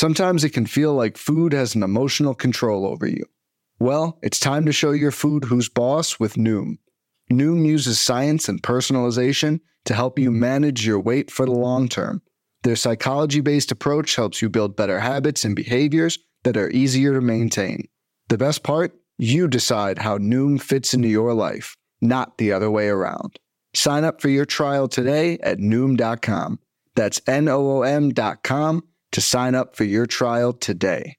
Sometimes it can feel like food has an emotional control over you. Well, it's time to show your food who's boss with Noom. Noom uses science and personalization to help you manage your weight for the long term. Their psychology based approach helps you build better habits and behaviors that are easier to maintain. The best part? You decide how Noom fits into your life, not the other way around. Sign up for your trial today at Noom.com. That's N O O M.com to sign up for your trial today.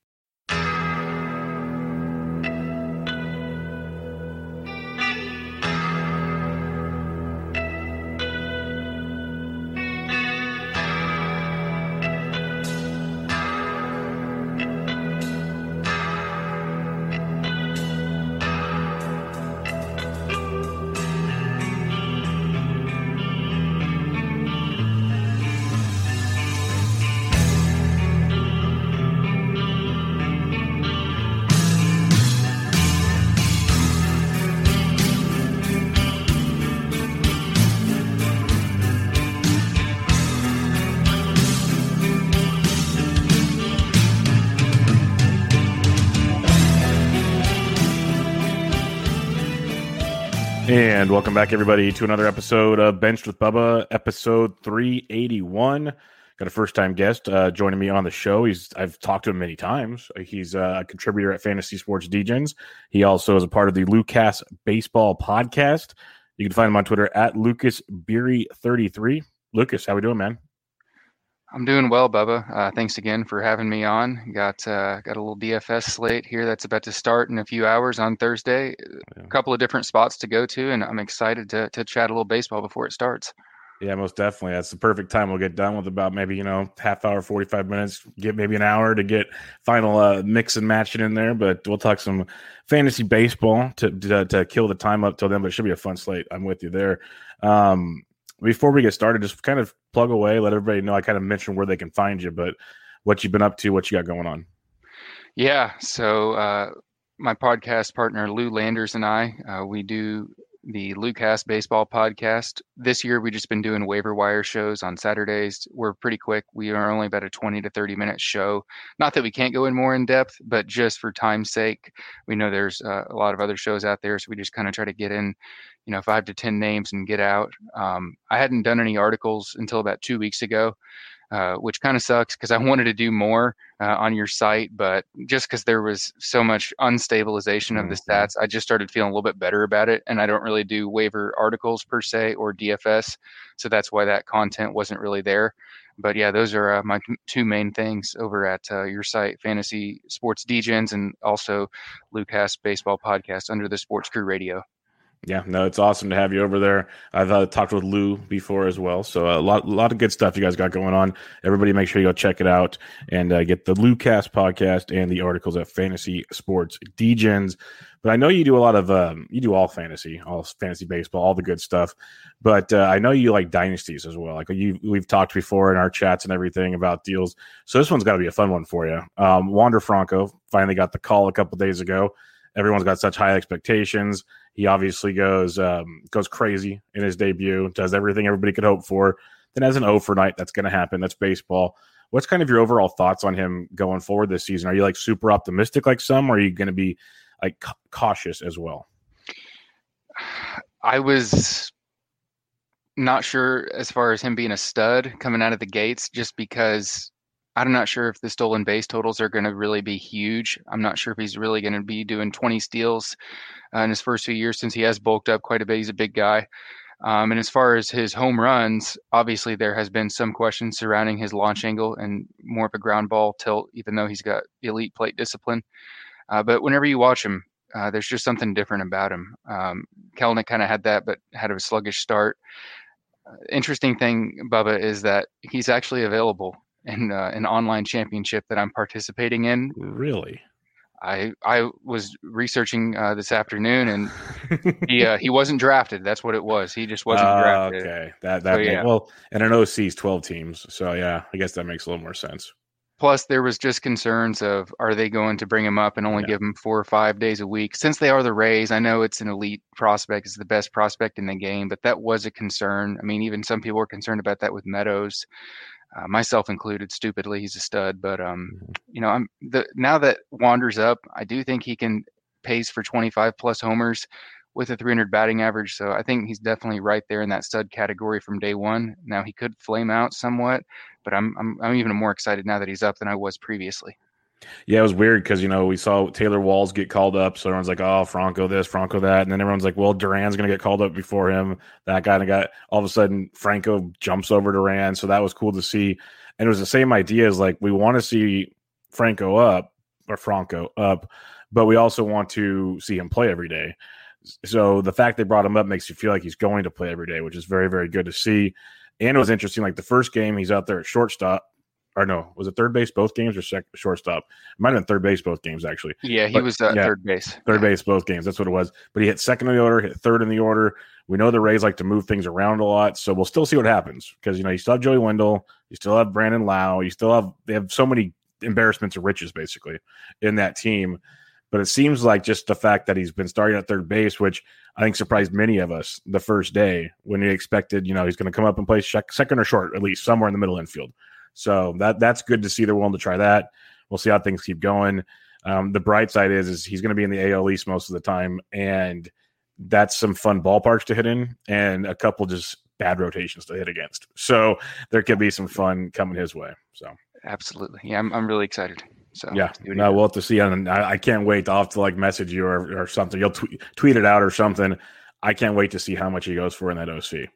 Welcome back, everybody, to another episode of Benched with Bubba, episode 381. Got a first time guest uh, joining me on the show. He's I've talked to him many times. He's uh, a contributor at Fantasy Sports Degens. He also is a part of the Lucas Baseball podcast. You can find him on Twitter at Lucas Biery33. Lucas, how we doing, man? I'm doing well, Bubba. Uh, thanks again for having me on. Got uh, got a little DFS slate here that's about to start in a few hours on Thursday. A couple of different spots to go to, and I'm excited to to chat a little baseball before it starts. Yeah, most definitely. That's the perfect time. We'll get done with about maybe you know half hour, forty five minutes. Get maybe an hour to get final uh, mix and matching in there. But we'll talk some fantasy baseball to to, to kill the time up till then. But it should be a fun slate. I'm with you there. Um, before we get started, just kind of plug away, let everybody know. I kind of mentioned where they can find you, but what you've been up to, what you got going on. Yeah. So, uh, my podcast partner, Lou Landers, and I, uh, we do the Lucas Baseball Podcast. This year, we've just been doing waiver wire shows on Saturdays. We're pretty quick. We are only about a 20 to 30 minute show. Not that we can't go in more in depth, but just for time's sake, we know there's uh, a lot of other shows out there. So we just kind of try to get in you know five to ten names and get out. Um, I hadn't done any articles until about two weeks ago, uh, which kind of sucks because I wanted to do more uh, on your site, but just because there was so much unstabilization of the Mm-hmm. stats, I just started feeling a little bit better about it. And I don't really do waiver articles per se or DFS, so that's why that content wasn't really there. But yeah, those are uh, my two main things over at uh, your site, Fantasy Sports Degens, and also Lucas Baseball Podcast under the Sports Crew Radio. Yeah, no, it's awesome to have you over there. I've uh, talked with Lou before as well, so a lot, lot of good stuff you guys got going on. Everybody, make sure you go check it out and uh, get the Lucas podcast and the articles at Fantasy Sports Degens. But I know you do a lot of um, you do all fantasy, all fantasy baseball, all the good stuff. But uh, I know you like dynasties as well. Like you, we've talked before in our chats and everything about deals. So this one's got to be a fun one for you. Um, Wander Franco finally got the call a couple days ago. Everyone's got such high expectations. He obviously goes um, goes crazy in his debut, does everything everybody could hope for. Then has an O for night. That's going to happen. That's baseball. What's kind of your overall thoughts on him going forward this season? Are you like super optimistic like some, or are you going to be like ca- cautious as well? I was not sure as far as him being a stud coming out of the gates, just because I'm not sure if the stolen base totals are going to really be huge. I'm not sure if he's really going to be doing 20 steals uh, in his first few years since he has bulked up quite a bit. He's a big guy. Um, and as far as his home runs, obviously there has been some questions surrounding his launch angle and more of a ground ball tilt, even though he's got elite plate discipline. Uh, but whenever you watch him, uh, there's just something different about him. Um, Kelenic kind of had that, but had a sluggish start. Uh, interesting thing, Bubba, is that he's actually available in uh, an online championship that I'm participating in. Really? I I was researching uh, this afternoon, and he uh, he wasn't drafted. That's what it was. He just wasn't Uh, drafted. okay, that that So, yeah. well, and an OC is twelve teams, so yeah, I guess that makes a little more sense. Plus, there was just concerns of are they going to bring him up and only Yeah. give him four or five days a week? Since they are the Rays, I know it's an elite prospect, it's the best prospect in the game, but that was a concern. I mean, even some people were concerned about that with Meadows. Uh, myself included. Stupidly, he's a stud. But um, mm-hmm. you know, I'm the now that Wander's up, I do think he can pace for 25 plus homers with a 300 batting average. So I think he's definitely right there in that stud category from day one. Now he could flame out somewhat, but I'm I'm, I'm even more excited now that he's up than I was previously. Yeah, it was weird because you know we saw Taylor Walls get called up, so everyone's like, "Oh, Franco this, Franco that," and then everyone's like, "Well, Duran's going to get called up before him." That guy and got all of a sudden Franco jumps over Duran, so that was cool to see. And it was the same idea as like we want to see Franco up or Franco up, but we also want to see him play every day. So the fact they brought him up makes you feel like he's going to play every day, which is very very good to see. And it was interesting. Like the first game, he's out there at shortstop or no, was it third base both games or sec- shortstop? It might have been third base both games actually. Yeah, he but, was uh, yeah, third base. Third base both games. That's what it was. But he hit second in the order, hit third in the order. We know the Rays like to move things around a lot, so we'll still see what happens because you know you still have Joey Wendle, you still have Brandon Lowe, you still have they have so many embarrassments of riches basically in that team. But it seems like just the fact that he's been starting at third base, which I think surprised many of us the first day when he expected, you know, he's going to come up and play second or short, at least somewhere in the middle infield. So that that's good to see they're willing to try that. We'll see how things keep going. Um, the bright side is is he's going to be in the AL East most of the time, and that's some fun ballparks to hit in, and a couple just bad rotations to hit against. So there could be some fun coming his way. So absolutely, yeah, I'm I'm really excited. So yeah, no, we'll have to see. And I, I can't wait. I'll have to like message you or, or something. You'll tweet, tweet it out or something. I can't wait to see how much he goes for in that OC.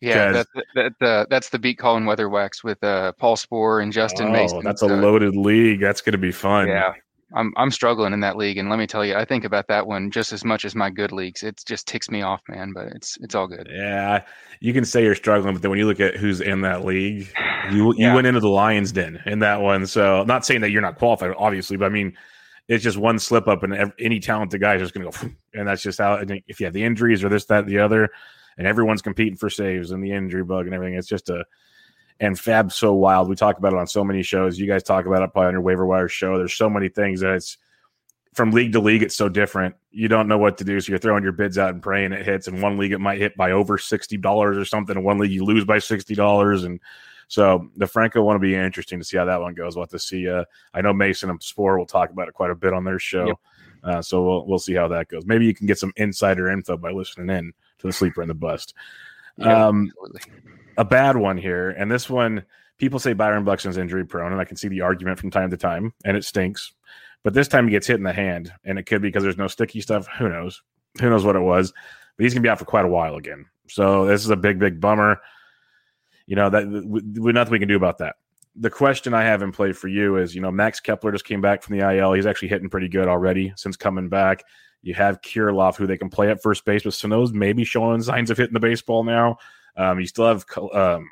Yeah, that, that, that, that's the beat calling Weatherwax with uh, Paul Sporer and Justin oh, Mason. That's a loaded league. That's going to be fun. Yeah, I'm I'm struggling in that league, and let me tell you, I think about that one just as much as my good leagues. It just ticks me off, man. But it's it's all good. Yeah, you can say you're struggling, but then when you look at who's in that league, you yeah. you went into the Lions Den in that one. So not saying that you're not qualified, obviously, but I mean. It's just one slip up, and any talented guy is just going to go, and that's just how. If you have the injuries or this, that, the other, and everyone's competing for saves and the injury bug and everything. It's just a and FAAB's so wild. We talk about it on so many shows. You guys talk about it probably on your waiver wire show. There's so many things that it's from league to league. It's so different. You don't know what to do, so you're throwing your bids out and praying it hits. In one league, it might hit by over sixty dollars or something. In one league, you lose by sixty dollars, and so the Franco want to be interesting to see how that one goes. We'll have to see. Uh, I know Mason and Spore will talk about it quite a bit on their show, yep. uh, so we'll we'll see how that goes. Maybe you can get some insider info by listening in to the sleeper and the bust. Yeah, um, a bad one here, and this one people say Byron Buxton's injury prone, and I can see the argument from time to time, and it stinks. But this time he gets hit in the hand, and it could be because there's no sticky stuff. Who knows? Who knows what it was? But he's gonna be out for quite a while again. So this is a big, big bummer. You know that we, nothing we can do about that. The question I have in play for you is, you know, Max Kepler just came back from the IL. He's actually hitting pretty good already since coming back. You have Kirilloff, who they can play at first base, but Sano's maybe showing signs of hitting the baseball now. Um, you still have um,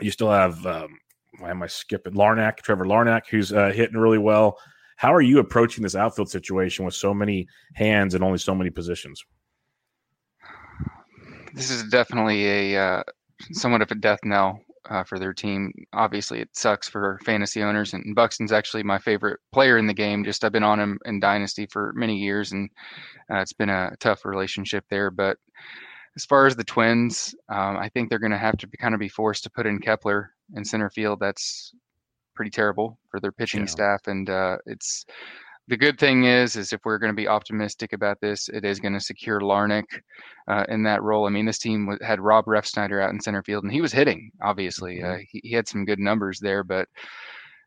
you still have um, why am I skipping Larnach, Trevor Larnach, who's uh, hitting really well. How are you approaching this outfield situation with so many hands and only so many positions? This is definitely a uh, somewhat of a death knell uh, for their team. Obviously, it sucks for fantasy owners, and Buxton's actually my favorite player in the game. Just I've been on him in Dynasty for many years, and uh, it's been a tough relationship there. But as far as the Twins, um, I think they're going to have to be, kind of be forced to put in Kepler in center field. That's pretty terrible for their pitching yeah. staff, and uh, it's the good thing is, is if we're going to be optimistic about this, it is going to secure Larnach uh, in that role. I mean, this team had Rob Refsnyder out in center field, and he was hitting. Obviously, mm-hmm. uh, he, he, had some good numbers there, but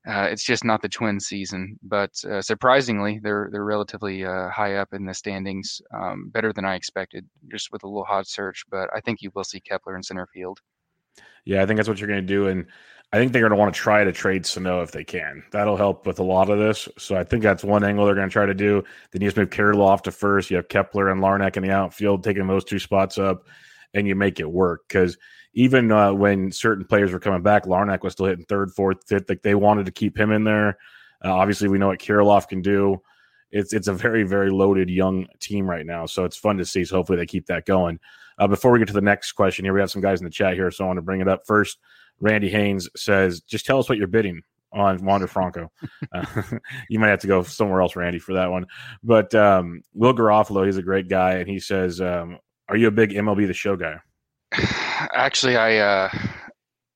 uh, it's just not the twin season. But uh, surprisingly, they're they're relatively uh, high up in the standings, um, better than I expected, just with a little hot search. But I think you will see Kepler in center field. Yeah, I think that's what you're going to do, and I think they're going to want to try to trade Sano if they can. That'll help with a lot of this. So I think that's one angle they're going to try to do. Then you just move Kirilloff to first. You have Kepler and Larnach in the outfield taking those two spots up, and you make it work. Because even uh, when certain players were coming back, Larnach was still hitting third, fourth, fifth. Like they wanted to keep him in there. Uh, obviously, we know what Kirilloff can do. It's it's a very very loaded young team right now, so it's fun to see. So hopefully they keep that going. Uh, before we get to the next question here, we have some guys in the chat here, so I want to bring it up first. Randy Haynes says, just tell us what you're bidding on Wander Franco. Uh, you might have to go somewhere else, Randy, for that one. But um, Will Garofalo, he's a great guy, and he says, um, "Are you a big MLB The Show guy?" Actually, I uh,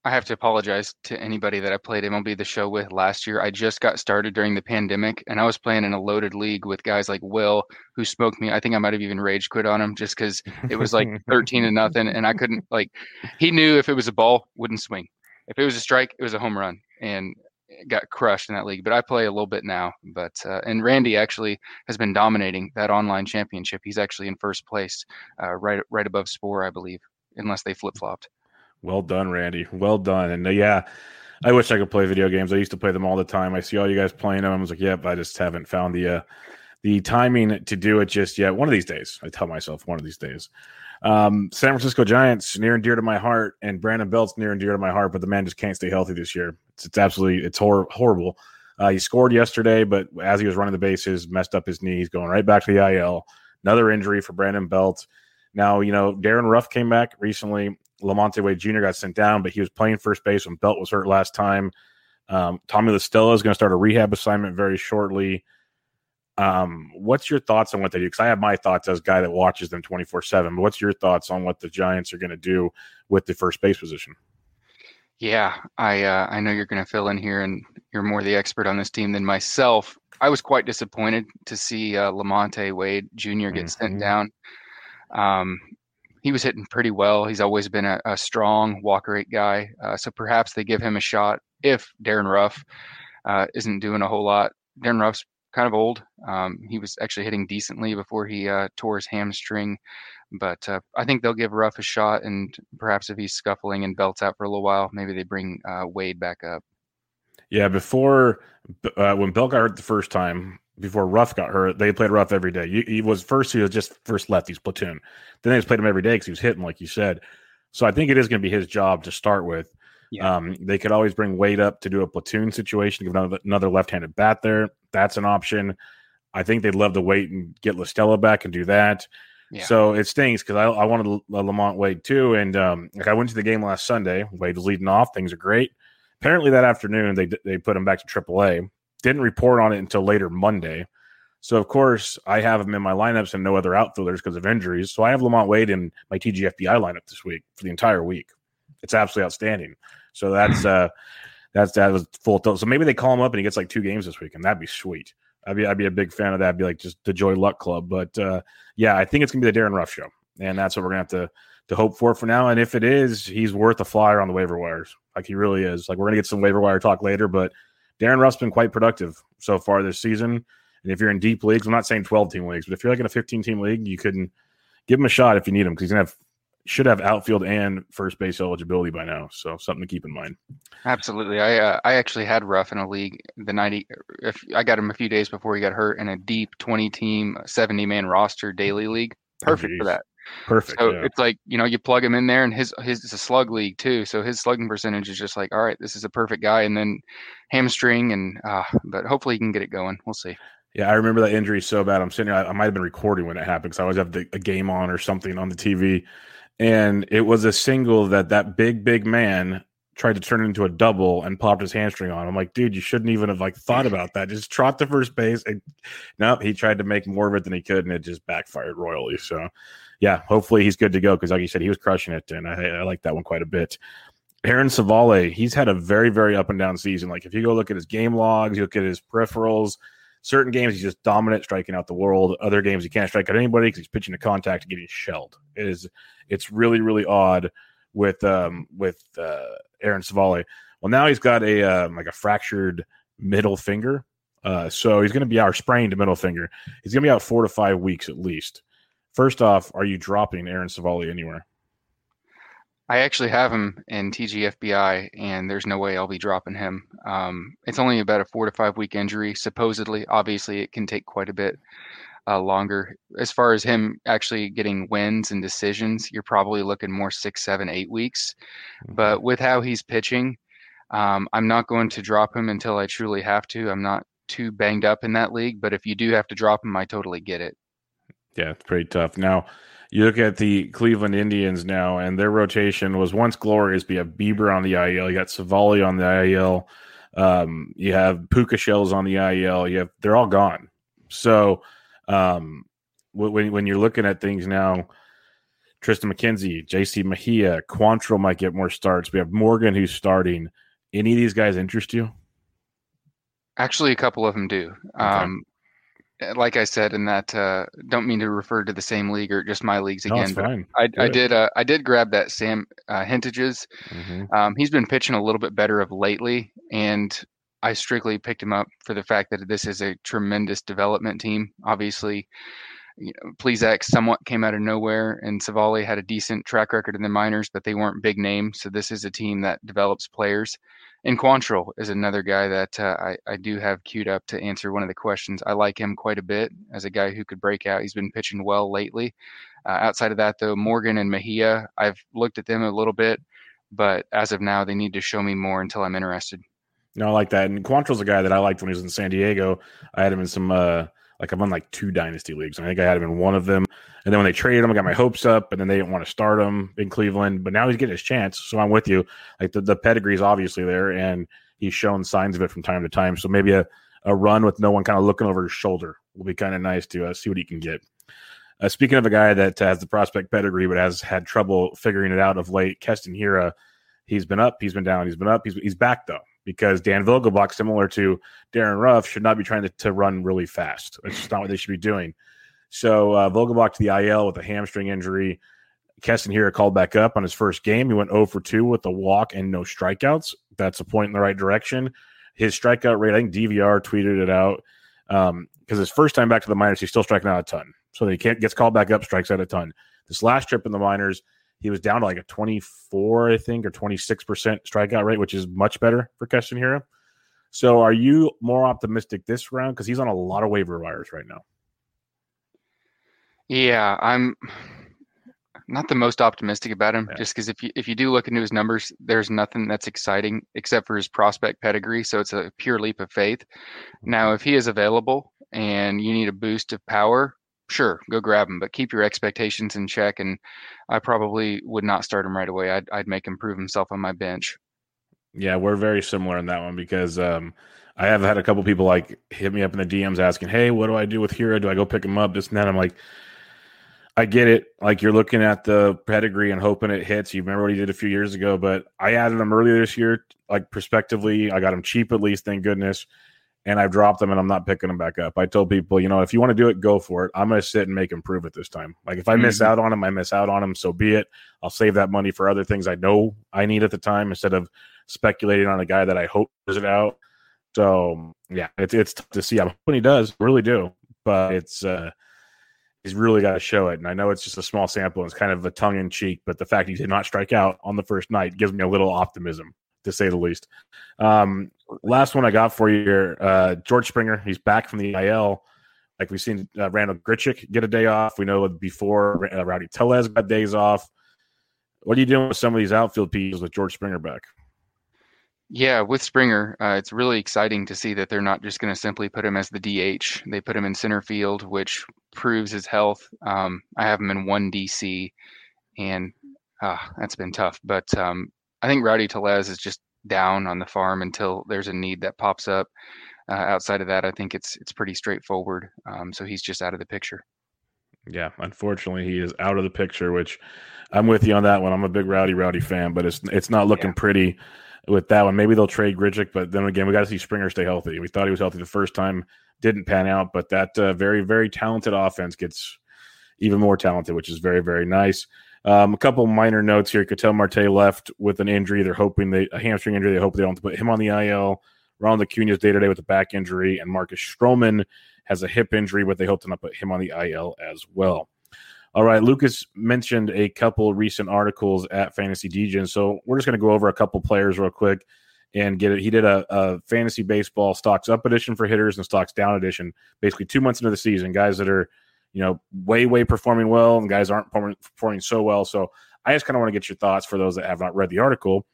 I have to apologize to anybody that I played MLB the show with last year. I just got started during the pandemic and I was playing in a loaded league with guys like Will who smoked me. I think I might have even rage quit on him just because it was like 13 to nothing and I couldn't like he knew if it was a ball, wouldn't swing. If it was a strike, it was a home run. And got crushed in that league. But I play a little bit now. But uh, and Randy actually has been dominating that online championship. He's actually in first place, uh, right right above Spore, I believe, unless they flip flopped. Well done, Randy. Well done. And uh, yeah, I wish I could play video games. I used to play them all the time. I see all you guys playing them. I was like, yep, I just haven't found the uh, the timing to do it just yet. One of these days, I tell myself, one of these days. Um, San Francisco Giants near and dear to my heart, and Brandon Belt's near and dear to my heart, but the man just can't stay healthy this year. It's, it's absolutely it's hor- horrible. Uh, he scored yesterday, but as he was running the bases, messed up his knees, going right back to the IL. Another injury for Brandon Belt. Now, you know, Darin Ruf came back recently. Lamonte Wade Jr. got sent down, but he was playing first base when Belt was hurt last time. Um, Tommy La Stella is going to start a rehab assignment very shortly. Um, what's your thoughts on what they do? Because I have my thoughts as a guy that watches them 24 7. But what's your thoughts on what the Giants are going to do with the first base position? Yeah, I uh, I know you're going to fill in here, and you're more the expert on this team than myself. I was quite disappointed to see uh, Lamonte Wade Jr. get mm-hmm. sent down. Um, he was hitting pretty well. He's always been a, a strong walk rate guy, uh, so perhaps they give him a shot if Darin Ruf uh, isn't doing a whole lot. Darin Ruf's kind of old. Um, he was actually hitting decently before he uh, tore his hamstring, but uh, I think they'll give Ruf a shot, and perhaps if he's scuffling and belts out for a little while, maybe they bring uh, Wade back up. Yeah, before uh, when Belt got hurt the first time, before Ruf got hurt, they played Ruf every day. He, he was first, he was just first lefties platoon. Then they just played him every day because he was hitting, like you said. So I think it is going to be his job to start with. Yeah. Um, they could always bring Wade up to do a platoon situation, give another, another left-handed bat there. That's an option. I think they'd love to wait and get La Stella back and do that. Yeah. So it stings because I, I wanted LaMonte Wade too, and um, like I went to the game last Sunday. Wade was leading off; things are great. Apparently, that afternoon they they put him back to AAA. Didn't report on it until later Monday. So of course I have him in my lineups and no other outfielders because of injuries. So I have LaMonte Wade in my TGFBI lineup this week for the entire week. It's absolutely outstanding. So that's uh that's that was full. Th- so maybe they call him up and he gets like two games this week, and that'd be sweet. I'd be I'd be a big fan of that. I'd be like just the Joy Luck Club. But uh, yeah, I think it's gonna be the Darin Ruf show, and that's what we're gonna have to to hope for for now. And if it is, he's worth a flyer on the waiver wires. Like he really is. Like we're gonna get some waiver wire talk later, but Darin Ruf's been quite productive so far this season. And if you're in deep leagues, I'm not saying 12 team leagues, but if you're like in a 15 team league, you can give him a shot if you need him because he's gonna have should have outfield and first base eligibility by now. So something to keep in mind. Absolutely. I uh, I actually had Ruf in a league the 90 if I got him a few days before he got hurt in a deep 20 team 70 man roster daily league. Perfect oh, for that. Perfect. So yeah. it's like, you know, you plug him in there and his his is a slug league too. So his slugging percentage is just like, all right, this is a perfect guy and then hamstring and uh but hopefully he can get it going. We'll see. Yeah, I remember that injury so bad. I'm sitting here. I, I might have been recording when it happened because I always have the, a game on or something on the TV and it was a single that that big big man tried to turn into a double and popped his hamstring on. I'm like, dude, you shouldn't even have like thought about that. Just trot to first base. And nope, he tried to make more of it than he could, and it just backfired royally. So, yeah, hopefully he's good to go because, like you said, he was crushing it, and I, I like that one quite a bit. Aaron Civale, he's had a very, very up and down season. Like if you go look at his game logs, you look at his peripherals. Certain games he's just dominant, striking out the world. Other games he can't strike out anybody because he's pitching to contact and getting shelled. It is it's really really odd with um with uh, Aaron Civale. Well, now he's got a um, like a fractured middle finger, uh, so he's going to be our sprained middle finger. He's going to be out four to five weeks at least. First off, are you dropping Aaron Civale anywhere? I actually have him in TGFBI, and there's no way I'll be dropping him. Um, it's only about a four to five week injury, supposedly. Obviously, it can take quite a bit uh, longer. As far as him actually getting wins and decisions, you're probably looking more six, seven, eight weeks. Mm-hmm. But with how he's pitching, um, I'm not going to drop him until I truly have to. I'm not too banged up in that league, but if you do have to drop him, I totally get it. Yeah, it's pretty tough. Now, you look at the Cleveland Indians now, and their rotation was once glorious. You have Bieber on the IL, you got Civale on the IL, um, you have Puka Shells on the IL. You have they're all gone. So um, when when you're looking at things now, Triston McKenzie, JC Mejia, Quantrill might get more starts. We have Morgan who's starting. Any of these guys interest you? Actually, a couple of them do. Okay. Um, like I said in that, uh, don't mean to refer to the same league or just my leagues again. No, fine. I, I, did. Uh, I did grab that Sam uh, Hentges. Mm-hmm. Um, he's been pitching a little bit better of lately, and I strictly picked him up for the fact that this is a tremendous development team. Obviously, you know, Plesac somewhat came out of nowhere, and Civale had a decent track record in the minors, but they weren't big names. So this is a team that develops players. And Quantrill is another guy that uh, I, I do have queued up to answer one of the questions. I like him quite a bit as a guy who could break out. He's been pitching well lately. Uh, outside of that, though, Morgan and Mejia, I've looked at them a little bit, but as of now, they need to show me more until I'm interested. No, I like that. And Quantrill's a guy that I liked when he was in San Diego. I had him in some uh, like I'm on like two dynasty leagues. And I think I had him in one of them. And then when they traded him, I got my hopes up, and then they didn't want to start him in Cleveland. But now he's getting his chance. So I'm with you. Like the, the pedigree is obviously there, and he's shown signs of it from time to time. So maybe a, a run with no one kind of looking over his shoulder will be kind of nice to uh, see what he can get. Uh, speaking of a guy that has the prospect pedigree but has had trouble figuring it out of late, Keston Hiura, he's been up, he's been down, he's been up, he's, he's back though because Dan Vogelbach, similar to Darin Ruf, should not be trying to, to run really fast. It's just not what they should be doing. So uh, Vogelbach to the IL with a hamstring injury. Keston Hiura called back up on his first game. He went 0 for 2 with a walk and no strikeouts. That's a point in the right direction. His strikeout rate, I think DVR tweeted it out because um, his first time back to the minors, he's still striking out a ton. So he can't gets called back up, strikes out a ton. This last trip in the minors, he was down to like a 24, I think, or 26% strikeout rate, which is much better for Keston Hiura. So are you more optimistic this round? Because he's on a lot of waiver wires right now. Yeah, I'm not the most optimistic about him, yeah. just because if you if you do look into his numbers, there's nothing that's exciting except for his prospect pedigree. So it's a pure leap of faith. Now, mm-hmm. if he is available and you need a boost of power, sure, go grab him, but keep your expectations in check. And I probably would not start him right away. I'd, I'd make him prove himself on my bench. Yeah, we're very similar in that one because um, I have had a couple people like hit me up in the DMs asking, "Hey, what do I do with Hiura? Do I go pick him up?" This and that. I'm like, I get it. Like you're looking at the pedigree and hoping it hits. You remember what he did a few years ago, but I added him earlier this year, like prospectively. I got him cheap at least, thank goodness and I've dropped them and I'm not picking them back up. I told people, you know, if you want to do it, go for it. I'm going to sit and make improve it this time. Like if I mm-hmm. miss out on them, I miss out on them. So be it. I'll save that money for other things I know I need at the time instead of speculating on a guy that I hope does it out. So yeah, it's it's tough to see. I'm hoping he does, really do, but it's uh he's really got to show it. And I know it's just a small sample and it's kind of a tongue in cheek, but the fact he did not strike out on the first night gives me a little optimism to say the least. Um, last one I got for you here, uh, George Springer. He's back from the IL. Like we've seen uh, Randal Grichuk get a day off. We know before uh, Rowdy Tellez got days off. What are you doing with some of these outfield pieces with George Springer back? Yeah, with Springer, uh, it's really exciting to see that they're not just going to simply put him as the DH. They put him in center field, which proves his health. Um, I have him in one DC, and uh, that's been tough. But um, I think Rowdy Tellez is just down on the farm until there's a need that pops up. Uh, outside of that, I think it's it's pretty straightforward. Um, so he's just out of the picture. Yeah, unfortunately, he is out of the picture. Which I'm with you on that one. I'm a big Rowdy Rowdy fan, but it's it's not looking yeah. pretty with that one. Maybe they'll trade Grichuk, but then again, we got to see Springer stay healthy. We thought he was healthy the first time, didn't pan out, but that uh, very very talented offense gets even more talented, which is very very nice. Um, a couple minor notes here. Ketel Marte left with an injury. They're hoping they a hamstring injury. They hope they don't put him on the IL. Ronald Acuna is day to day with a back injury, and Marcus Stroman has a hip injury, but they hope to not put him on the IL as well. All right, Lucas mentioned a couple recent articles at Fantasy Degen, so we're just going to go over a couple players real quick and get it. He did a, a, fantasy baseball stocks up edition for hitters and stocks down edition, basically two months into the season. Guys that are you know, way, way performing well, and guys aren't performing so well. So I just kind of want to get your thoughts for those that have not read the article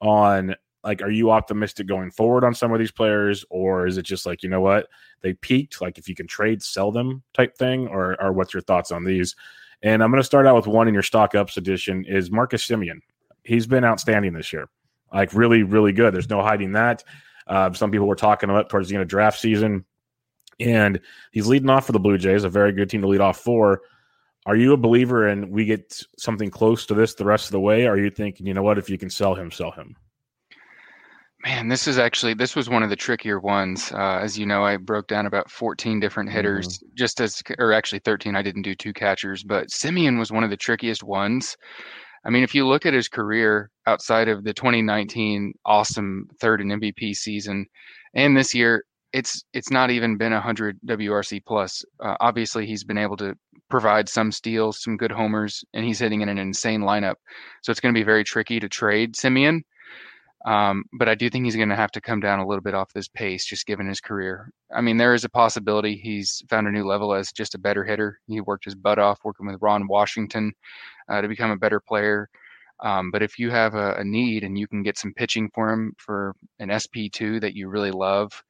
on like, are you optimistic going forward on some of these players, or is it just like, you know what, they peaked? Like, if you can trade, sell them type thing, or, or what's your thoughts on these? And I'm going to start out with one in your stock ups edition is Marcus Semien. He's been outstanding this year, like really, really good. There's no hiding that. Uh, some people were talking about towards the end of draft season and he's leading off for the Blue Jays, a very good team to lead off for. Are you a believer in we get something close to this the rest of the way? Are you thinking, you know what, if you can sell him, sell him? Man, this is actually this was one of the trickier ones. Uh, as you know, I broke down about 14 different hitters, mm-hmm. just as or actually 13. I didn't do two catchers, but Semien was one of the trickiest ones. I mean, if you look at his career outside of the 2019 awesome third and MVP season, and this year, it's it's not even been 100 WRC plus. Uh, obviously, he's been able to provide some steals, some good homers, and he's hitting in an insane lineup. So it's going to be very tricky to trade Semien. Um, but I do think he's going to have to come down a little bit off this pace, just given his career. I mean, there is a possibility he's found a new level as just a better hitter. He worked his butt off working with Ron Washington uh, to become a better player. Um, but if you have a, a, need and you can get some pitching for him for an SP2 that you really love,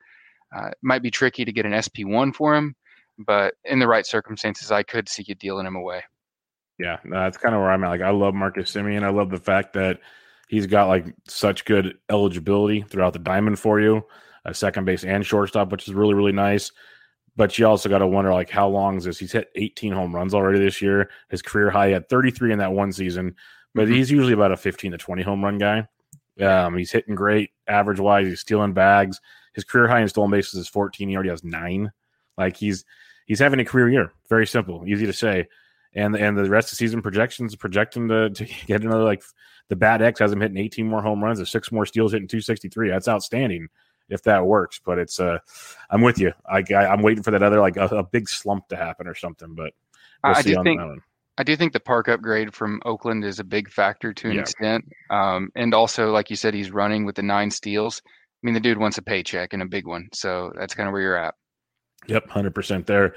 uh, it might be tricky to get an SP1 for him. But in the right circumstances, I could see you dealing him away. Yeah, that's kind of where I'm at. Like, I love Marcus Semien. I love the fact that He's got like such good eligibility throughout the diamond for you, a second base and shortstop, which is really really nice. But you also got to wonder like how long is this? He's hit 18 home runs already this year. His career high at 33 in that one season, but mm-hmm. he's usually about a 15 to 20 home run guy. Um, he's hitting great average wise. He's stealing bags. His career high in stolen bases is 14. He already has nine. Like he's he's having a career year. Very simple, easy to say. And and the rest of the season projections projecting to, to get another like the Bat X has him hitting 18 more home runs, and six more steals, hitting 263. That's outstanding if that works. But it's uh, I'm with you. I, I am waiting for that other like a, a, big slump to happen or something. But we'll I do think I do think the park upgrade from Oakland is a big factor to an yeah. extent. Um, and also, like you said, he's running with the nine steals. I mean, the dude wants a paycheck and a big one, so that's kind of where you're at. Yep, hundred percent there.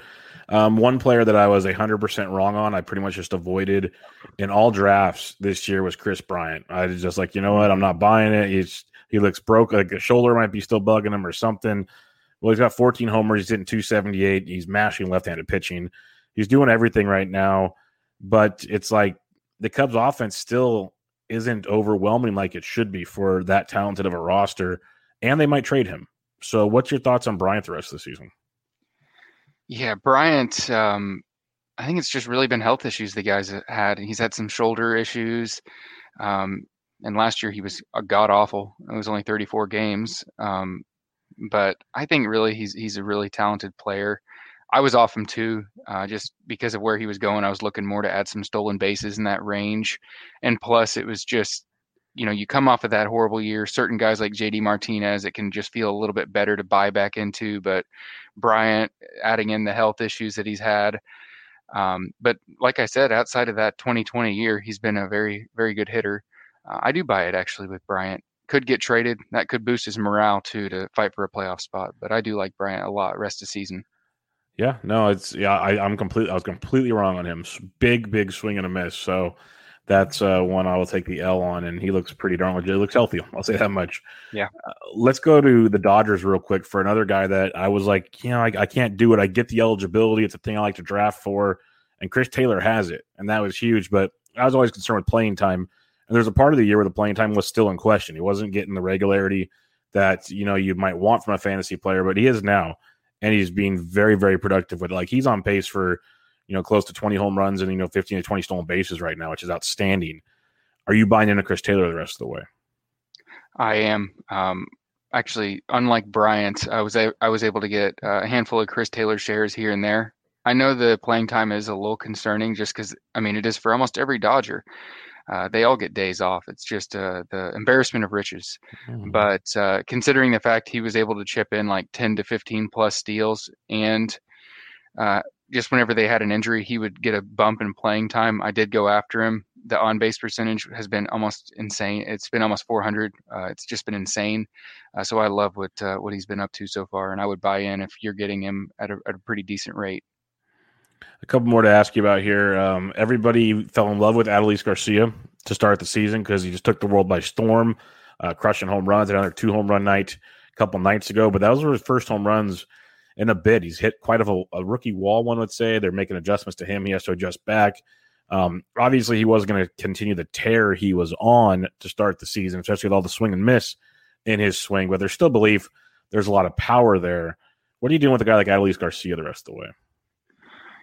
Um, one player that I was hundred percent wrong on, I pretty much just avoided in all drafts this year was Kris Bryant. I was just like, you know what, I'm not buying it. He's he looks broke, like a shoulder might be still bugging him or something. Well, he's got 14 homers. He's hitting 278. He's mashing left-handed pitching. He's doing everything right now, but it's like the Cubs' offense still isn't overwhelming like it should be for that talented of a roster, and they might trade him. So, what's your thoughts on Bryant the rest of the season? Yeah, Bryant. Um, I think it's just really been health issues the guys had. He's had some shoulder issues, um, and last year he was god awful. It was only 34 games, um, but I think really he's he's a really talented player. I was off him too, uh, just because of where he was going. I was looking more to add some stolen bases in that range, and plus it was just you know, you come off of that horrible year. Certain guys like JD Martinez, it can just feel a little bit better to buy back into. But Bryant, adding in the health issues that he's had. Um, but like I said, outside of that 2020 year, he's been a very, very good hitter. Uh, I do buy it actually with Bryant. Could get traded. That could boost his morale too to fight for a playoff spot. But I do like Bryant a lot rest of season. Yeah, no, it's yeah. I, I'm completely. I was completely wrong on him. Big, big swing and a miss. So that's uh, one I will take the L on, and he looks pretty darn legit. He looks healthy. I'll say that much. Yeah. Uh, let's go to the Dodgers real quick for another guy that I was like, you know, I, I, can't do it. I get the eligibility. It's a thing I like to draft for, and Chris Taylor has it, and that was huge. But I was always concerned with playing time, and there's a part of the year where the playing time was still in question. He wasn't getting the regularity that you know you might want from a fantasy player, but he is now, and he's being very, very productive with it. Like he's on pace for you know, close to 20 home runs and, you know, 15 to 20 stolen bases right now, which is outstanding. Are you buying into Chris Taylor the rest of the way? I am. Um, actually, unlike Bryant, I was a- I was able to get a handful of Chris Taylor shares here and there. I know the playing time is a little concerning, just because I mean it is for almost every Dodger. Uh, they all get days off. It's just uh, the embarrassment of riches. Mm-hmm. But uh, considering the fact he was able to chip in like 10 to 15 plus steals and uh, just whenever they had an injury, he would get a bump in playing time. I did go after him. The on base percentage has been almost insane. It's been almost 400. Uh, it's just been insane. Uh, so I love what uh, what he's been up to so far, and I would buy in if you're getting him at a, at a pretty decent rate. A couple more to ask you about here. Um, everybody fell in love with Adolis Garcia to start the season because he just took the world by storm, uh, crushing home runs. Another two home run night a couple nights ago, but those were his first home runs in a bit. He's hit quite of a, a rookie wall, one would say. They're making adjustments to him. He has to adjust back. Um, obviously, he wasn't going to continue the tear he was on to start the season, especially with all the swing and miss in his swing. But there's still belief there's a lot of power there. What are you doing with a guy like Adolis Garcia the rest of the way?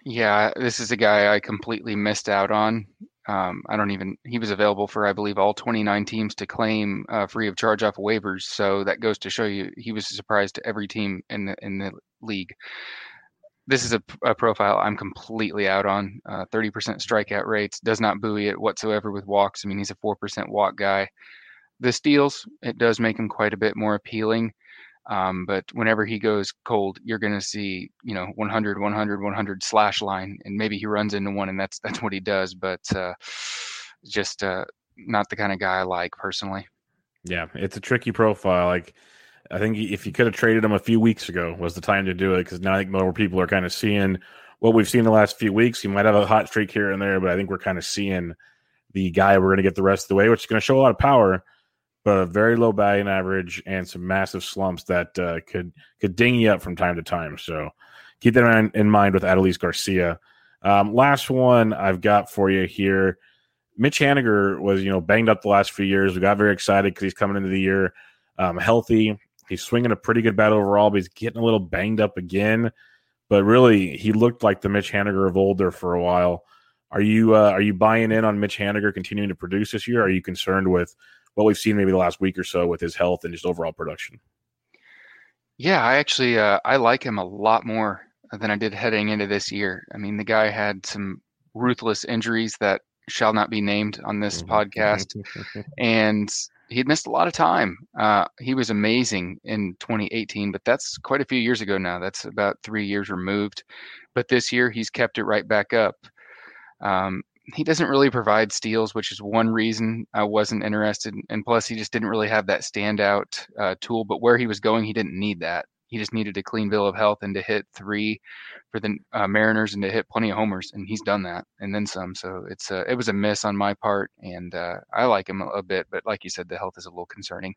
Yeah, this is a guy I completely missed out on. Um, I don't even. He was available for, I believe, all 29 teams to claim uh, free of charge off waivers. So that goes to show you he was a surprise to every team in the in the league. This is a, a profile I'm completely out on. Uh, 30% strikeout rates does not buoy it whatsoever with walks. I mean, he's a 4% walk guy. The steals it does make him quite a bit more appealing. Um, but whenever he goes cold, you're going to see, you know, 100, 100, 100 slash line, and maybe he runs into one, and that's that's what he does. But uh, just uh, not the kind of guy I like personally. Yeah, it's a tricky profile. Like, I think if you could have traded him a few weeks ago, was the time to do it because now I think more people are kind of seeing what we've seen the last few weeks. He might have a hot streak here and there, but I think we're kind of seeing the guy we're going to get the rest of the way, which is going to show a lot of power but a very low batting average and some massive slumps that uh, could could ding you up from time to time. So keep that in, in mind with Adolis Garcia. Um, last one I've got for you here. Mitch Haniger was you know banged up the last few years. We got very excited because he's coming into the year um, healthy. He's swinging a pretty good bat overall, but he's getting a little banged up again. But really, he looked like the Mitch Haniger of older for a while. Are you uh, are you buying in on Mitch Haniger continuing to produce this year? are you concerned with what we've seen maybe the last week or so with his health and just overall production. Yeah, I actually uh, I like him a lot more than I did heading into this year. I mean, the guy had some ruthless injuries that shall not be named on this mm-hmm. podcast, and he had missed a lot of time. Uh, he was amazing in 2018, but that's quite a few years ago now. That's about three years removed. But this year, he's kept it right back up. Um, he doesn't really provide steals, which is one reason I wasn't interested. And plus, he just didn't really have that standout uh, tool. But where he was going, he didn't need that. He just needed a clean bill of health and to hit three for the uh, Mariners and to hit plenty of homers, and he's done that and then some. So it's a, it was a miss on my part, and uh, I like him a, a bit, but like you said, the health is a little concerning.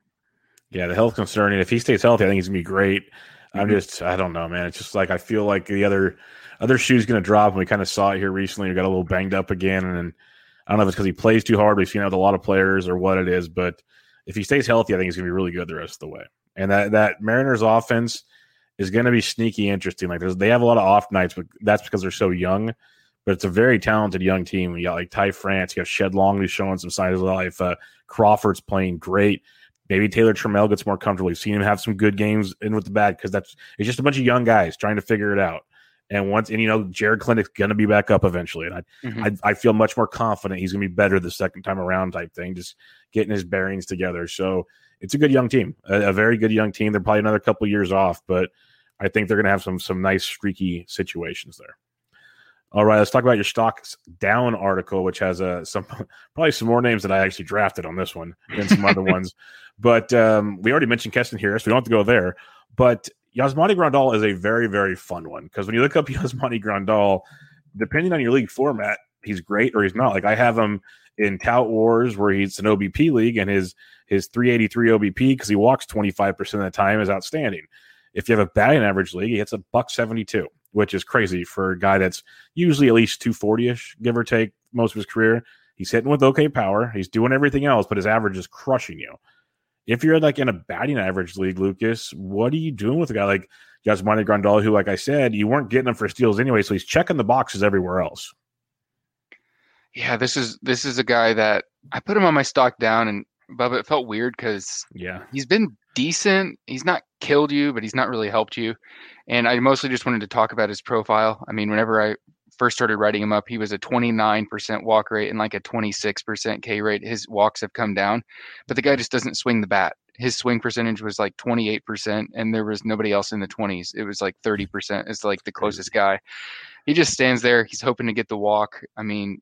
Yeah, the health concerning. If he stays healthy, I think he's gonna be great. Mm-hmm. I'm just, I don't know, man. It's just like I feel like the other other shoe's going to drop. And we kind of saw it here recently. He got a little banged up again. And I don't know if it's because he plays too hard. We've seen it with a lot of players or what it is. But if he stays healthy, I think he's going to be really good the rest of the way. And that, that Mariners offense is going to be sneaky interesting. Like they have a lot of off nights, but that's because they're so young. But it's a very talented young team. You got like Ty France, you got Shed Long who's showing some signs of life. Uh, Crawford's playing great. Maybe Taylor Trammell gets more comfortable. We've seen him have some good games in with the bat because that's it's just a bunch of young guys trying to figure it out. And once, and you know, Jarred Kelenic going to be back up eventually. And I, mm-hmm. I, I, feel much more confident he's going to be better the second time around type thing, just getting his bearings together. So it's a good young team, a, a very good young team. They're probably another couple years off, but I think they're going to have some, some nice streaky situations there. All right, let's talk about your stocks down article, which has uh, some probably some more names that I actually drafted on this one than some other ones. But um, we already mentioned Keston Hiura, so we don't have to go there. But Yasmani Grandal is a very, very fun one because when you look up Yasmani Grandal, depending on your league format, he's great or he's not. Like I have him in Tout Wars where he's an OBP league and his his 383 OBP because he walks 25% of the time is outstanding. If you have a batting average league, he hits a buck 72, which is crazy for a guy that's usually at least 240 ish, give or take, most of his career. He's hitting with okay power. He's doing everything else, but his average is crushing you if you're like in a batting average league, Lucas, what are you doing with a guy like Yasmani Grandal, who, like I said, you weren't getting him for steals anyway, so he's checking the boxes everywhere else. Yeah, this is this is a guy that I put him on my stock down, and Bubba, it felt weird because yeah, he's been decent. He's not killed you, but he's not really helped you. And I mostly just wanted to talk about his profile. I mean, whenever I first started writing him up, he was a 29% walk rate and like a 26% K rate. His walks have come down, but the guy just doesn't swing the bat. His swing percentage was like 28%, and there was nobody else in the 20s. It was like 30%. It's like the closest guy. He just stands there. He's hoping to get the walk. I mean,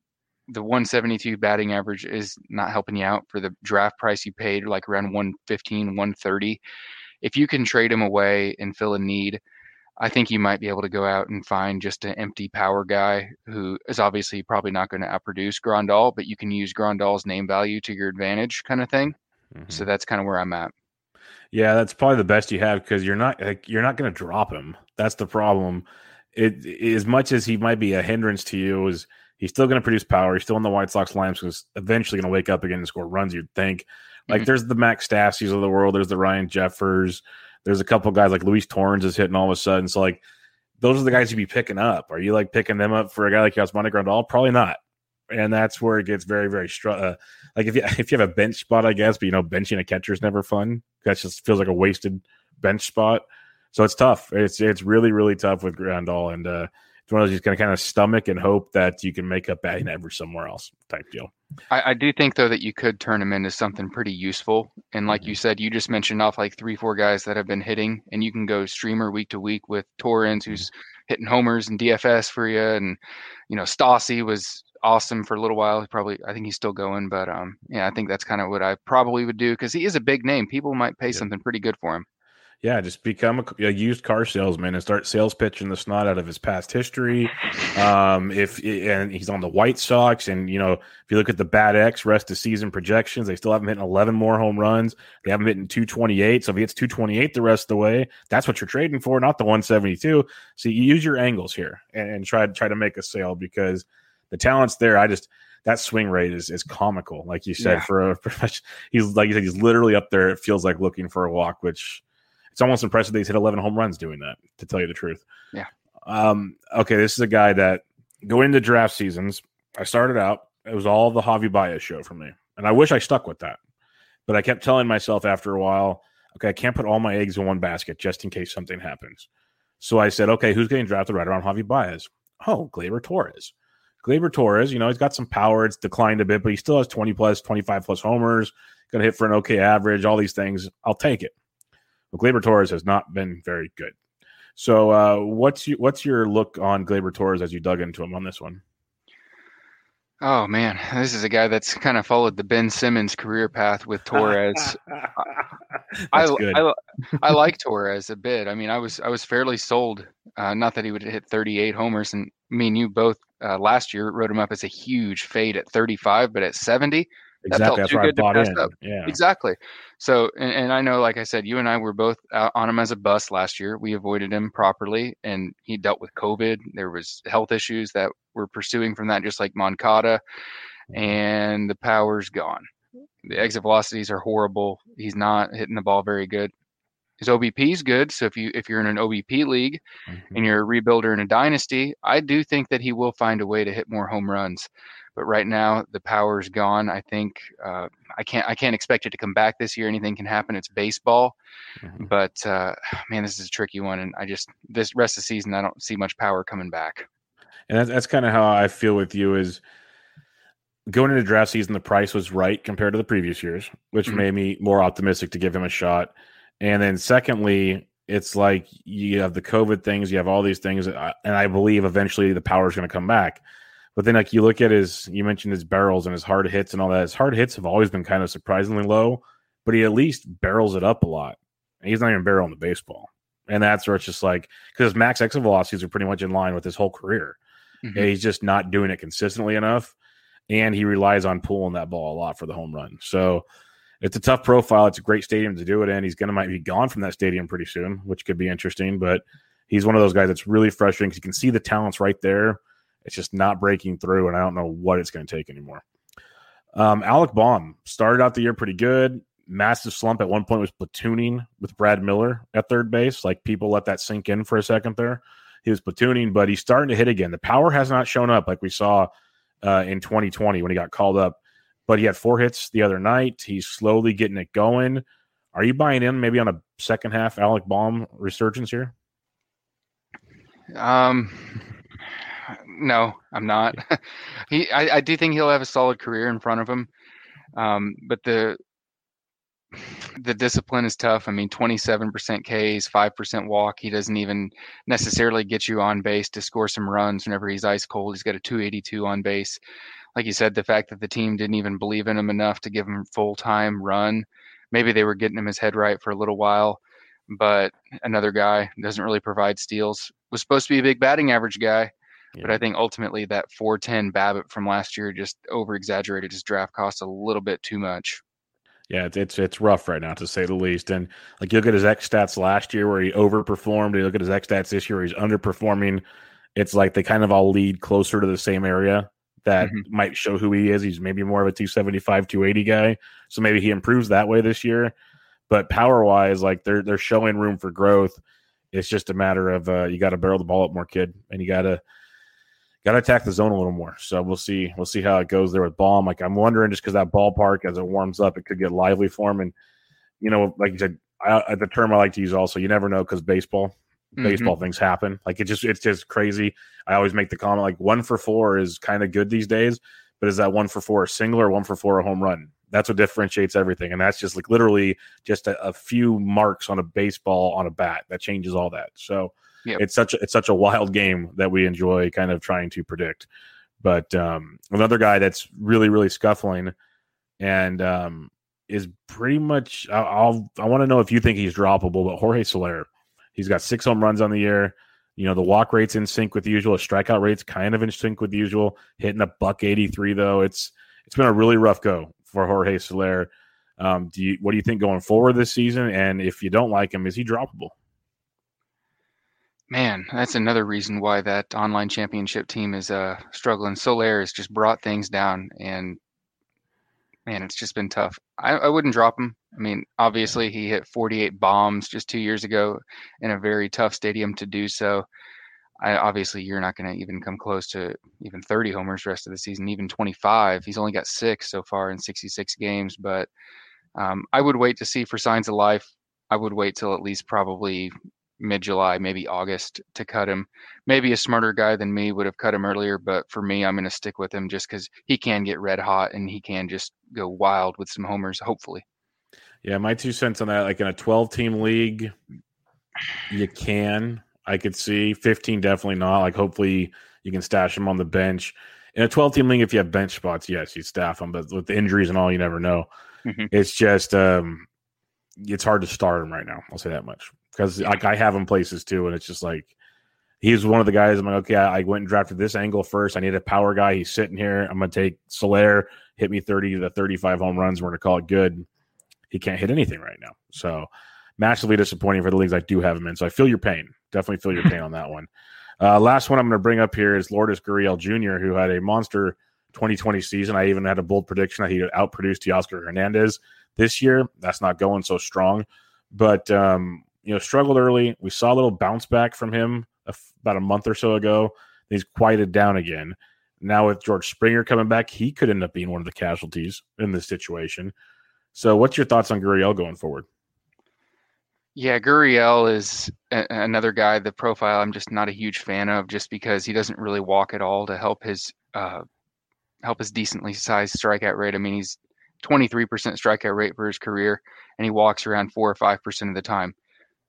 the 172 batting average is not helping you out for the draft price you paid, like around 115, 130. If you can trade him away and fill a need, I think you might be able to go out and find just an empty power guy who is obviously probably not going to outproduce Grandal, but you can use Grandal's name value to your advantage, kind of thing. Mm-hmm. So that's kind of where I'm at. Yeah, that's probably the best you have because you're not like you're not going to drop him. That's the problem. It as much as he might be a hindrance to you, is he's still going to produce power. He's still in the White Sox lineup, so he's eventually going to wake up again and score runs. You'd think. Like mm-hmm. there's the Max Stassies of the world. There's the Ryan Jeffers there's a couple guys like Luis Torrens is hitting all of a sudden. So like those are the guys you'd be picking up. Are you like picking them up for a guy like Yasmani Grandal? Probably not. And that's where it gets very, very str- uh, like if you if you have a bench spot, I guess, but you know, benching a catcher is never fun. That just feels like a wasted bench spot. So it's tough. It's it's really, really tough with Grandal. And uh it's one of those you can kind of stomach and hope that you can make up batting average somewhere else type deal. I, I, do think though that you could turn him into something pretty useful. And like mm-hmm. you said, you just mentioned off like three, four guys that have been hitting, and you can go streamer week to week with Torrens, who's mm-hmm. hitting homers and DFS for you, and you know Stassi was awesome for a little while. He probably, I think he's still going, but um, yeah, I think that's kind of what I probably would do because he is a big name. People might pay yeah. something pretty good for him yeah, just become a, a, used car salesman and start sales pitching the snot out of his past history. Um, if and he's on the White Sox, and you know, if you look at the Bat X rest of season projections, they still haven't hit 11 more home runs. They haven't hit 228. So if he hits 228 the rest of the way, that's what you're trading for, not the 172. So you use your angles here and, and try try to make a sale because the talent's there. I just that swing rate is is comical, like you said. Yeah. For a professional, he's like you said, he's literally up there. It feels like looking for a walk, which it's almost impressive that he's hit 11 home runs doing that, to tell you the truth. Yeah. Um, okay, this is a guy that going into draft seasons, I started out, it was all the Javi Baez show for me. And I wish I stuck with that. But I kept telling myself after a while, okay, I can't put all my eggs in one basket just in case something happens. So I said, okay, who's getting drafted right around Javi Baez? Oh, Gleyber Torres. Gleyber Torres, you know, he's got some power. It's declined a bit, but he still has 20 plus, 25 plus homers, going to hit for an okay average, all these things. I'll take it. But Gleyber Torres has not been very good. So, uh, what's you, what's your look on Gleyber Torres as you dug into him on this one? Oh man, this is a guy that's kind of followed the Ben Simmons career path with Torres. I, I, I, like Torres a bit. I mean, I was I was fairly sold. Uh, not that he would hit 38 homers, and me and you both uh, last year wrote him up as a huge fade at 35, but at 70, Exactly. That's where I bought in. Up. Yeah. Exactly. So, and, and, I know, like I said, you and I were both on him as a bus last year. We avoided him properly, and he dealt with COVID. There was health issues that were pursuing from that, just like Moncada, mm-hmm. and the power's gone. The exit velocities are horrible. He's not hitting the ball very good. His OBP is good. So if you if you're in an OBP league mm-hmm. and you're a rebuilder in a dynasty, I do think that he will find a way to hit more home runs but right now the power's gone. I think uh, I can't I can't expect it to come back this year. Anything can happen. It's baseball, mm-hmm. but uh, man, this is a tricky one. And I just this rest of the season I don't see much power coming back. And that's, that's kind of how I feel with you is going into draft season. The price was right compared to the previous years, which mm-hmm. made me more optimistic to give him a shot. And then secondly, it's like you have the COVID things, you have all these things, and I believe eventually the power is going to come back. But then, like you look at his, you mentioned his barrels and his hard hits and all that. His hard hits have always been kind of surprisingly low, but he at least barrels it up a lot. And he's not even barreling the baseball, and that's where it's just like because max exit velocities are pretty much in line with his whole career. Mm-hmm. he's just not doing it consistently enough, and he relies on pulling that ball a lot for the home run. So it's a tough profile. It's a great stadium to do it in. He's going to might be gone from that stadium pretty soon, which could be interesting. But he's one of those guys that's really frustrating because you can see the talents right there it's just not breaking through, and I don't know what it's going to take anymore. Um, Alec Bohm started out the year pretty good. Massive slump at one point was platooning with Brad Miller at third base. Like people let that sink in for a second there. He was platooning, but he's starting to hit again. The power has not shown up like we saw uh, in 2020 when he got called up. But he had four hits the other night. He's slowly getting it going. Are you buying in maybe on a second half Alec Bohm resurgence here? Um, no, I'm not. he, I, I, do think he'll have a solid career in front of him, um, but the the discipline is tough. I mean, 27% Ks, 5% walk. He doesn't even necessarily get you on base to score some runs whenever he's ice cold. He's got a 282 on base. Like you said, the fact that the team didn't even believe in him enough to give him full time run. Maybe they were getting him his head right for a little while, but another guy doesn't really provide steals. Was supposed to be a big batting average guy yeah. But I think ultimately that 410 BABIP from last year just over exaggerated his draft cost a little bit too much. Yeah, it's, it's it's rough right now to say the least. And like you look at his X stats last year where he overperformed. You look at his X stats this year, where he's underperforming. It's like they kind of all lead closer to the same area that mm-hmm. might show who he is. He's maybe more of a 275, 280 guy. So maybe he improves that way this year. But power wise, like they're they're showing room for growth It's just a matter of uh, you got to barrel the ball up more, kid, and you got to got to attack the zone a little more. So we'll see. We'll see how it goes there with Bohm. Like I'm wondering, just because that ballpark as it warms up, it could get lively for him. And you know, like you said, I, the term I like to use also, you never know because baseball, mm-hmm. baseball things happen. Like it just, it's just crazy. I always make the comment like one for four is kind of good these days, but is that one for four a single or one for four a home run? That's what differentiates everything, and that's just like literally just a, a few marks on a baseball on a bat that changes all that. So yep. it's such a, it's such a wild game that we enjoy kind of trying to predict. But um, another guy that's really really scuffling, and um, is pretty much. I'll, I'll I want to know if you think he's droppable, but Jorge Soler, he's got six home runs on the year. You know the walk rate's in sync with the usual. The strikeout rate's kind of in sync with the usual. Hitting a buck eighty three though. It's it's been a really rough go for Jorge Soler. Um, do you what do you think going forward this season? And if you don't like him, is he droppable? Man, that's another reason why that online championship team is uh, struggling. Soler has just brought things down, and man, it's just been tough. I, I wouldn't drop him. I mean, obviously, he hit 48 bombs just two years ago in a very tough stadium to do so. I, obviously, you're not going to even come close to even 30 homers rest of the season, even 25. He's only got six so far in 66 games, but um, I would wait to see for signs of life. I would wait till at least probably mid July, maybe August to cut him. Maybe a smarter guy than me would have cut him earlier, but for me, I'm going to stick with him just because he can get red hot and he can just go wild with some homers, hopefully. Yeah, my two cents on that, like in a 12 team league, you can. I could see 15, definitely not. Like, hopefully, you can stash him on the bench. In a 12 team league, if you have bench spots, yes, you staff them, but with the injuries and all, you never know. Mm-hmm. It's just, um, it's hard to start him right now. I'll say that much because like I have him places too, and it's just like he's one of the guys. I'm like, okay, I, went and drafted this angle first. I need a power guy. He's sitting here. I'm gonna take Soler, hit me 30 to 35 home runs. We're gonna call it good. He can't hit anything right now, so massively disappointing for the leagues I do have him in. So I feel your pain. Definitely feel your pain on that one. Uh, last one I'm going to bring up here is Lourdes Gurriel Jr., who had a monster 2020 season. I even had a bold prediction that he outproduced Teoscar Hernandez this year. That's not going so strong, but um, you know, struggled early. We saw a little bounce back from him about a month or so ago. He's quieted down again. Now with George Springer coming back, he could end up being one of the casualties in this situation. So, what's your thoughts on Gurriel going forward? Yeah, Gurriel is a- another guy. The profile I'm just not a huge fan of, just because he doesn't really walk at all to help his uh, help his decently sized strikeout rate. I mean, he's 23% strikeout rate for his career, and he walks around four or five percent of the time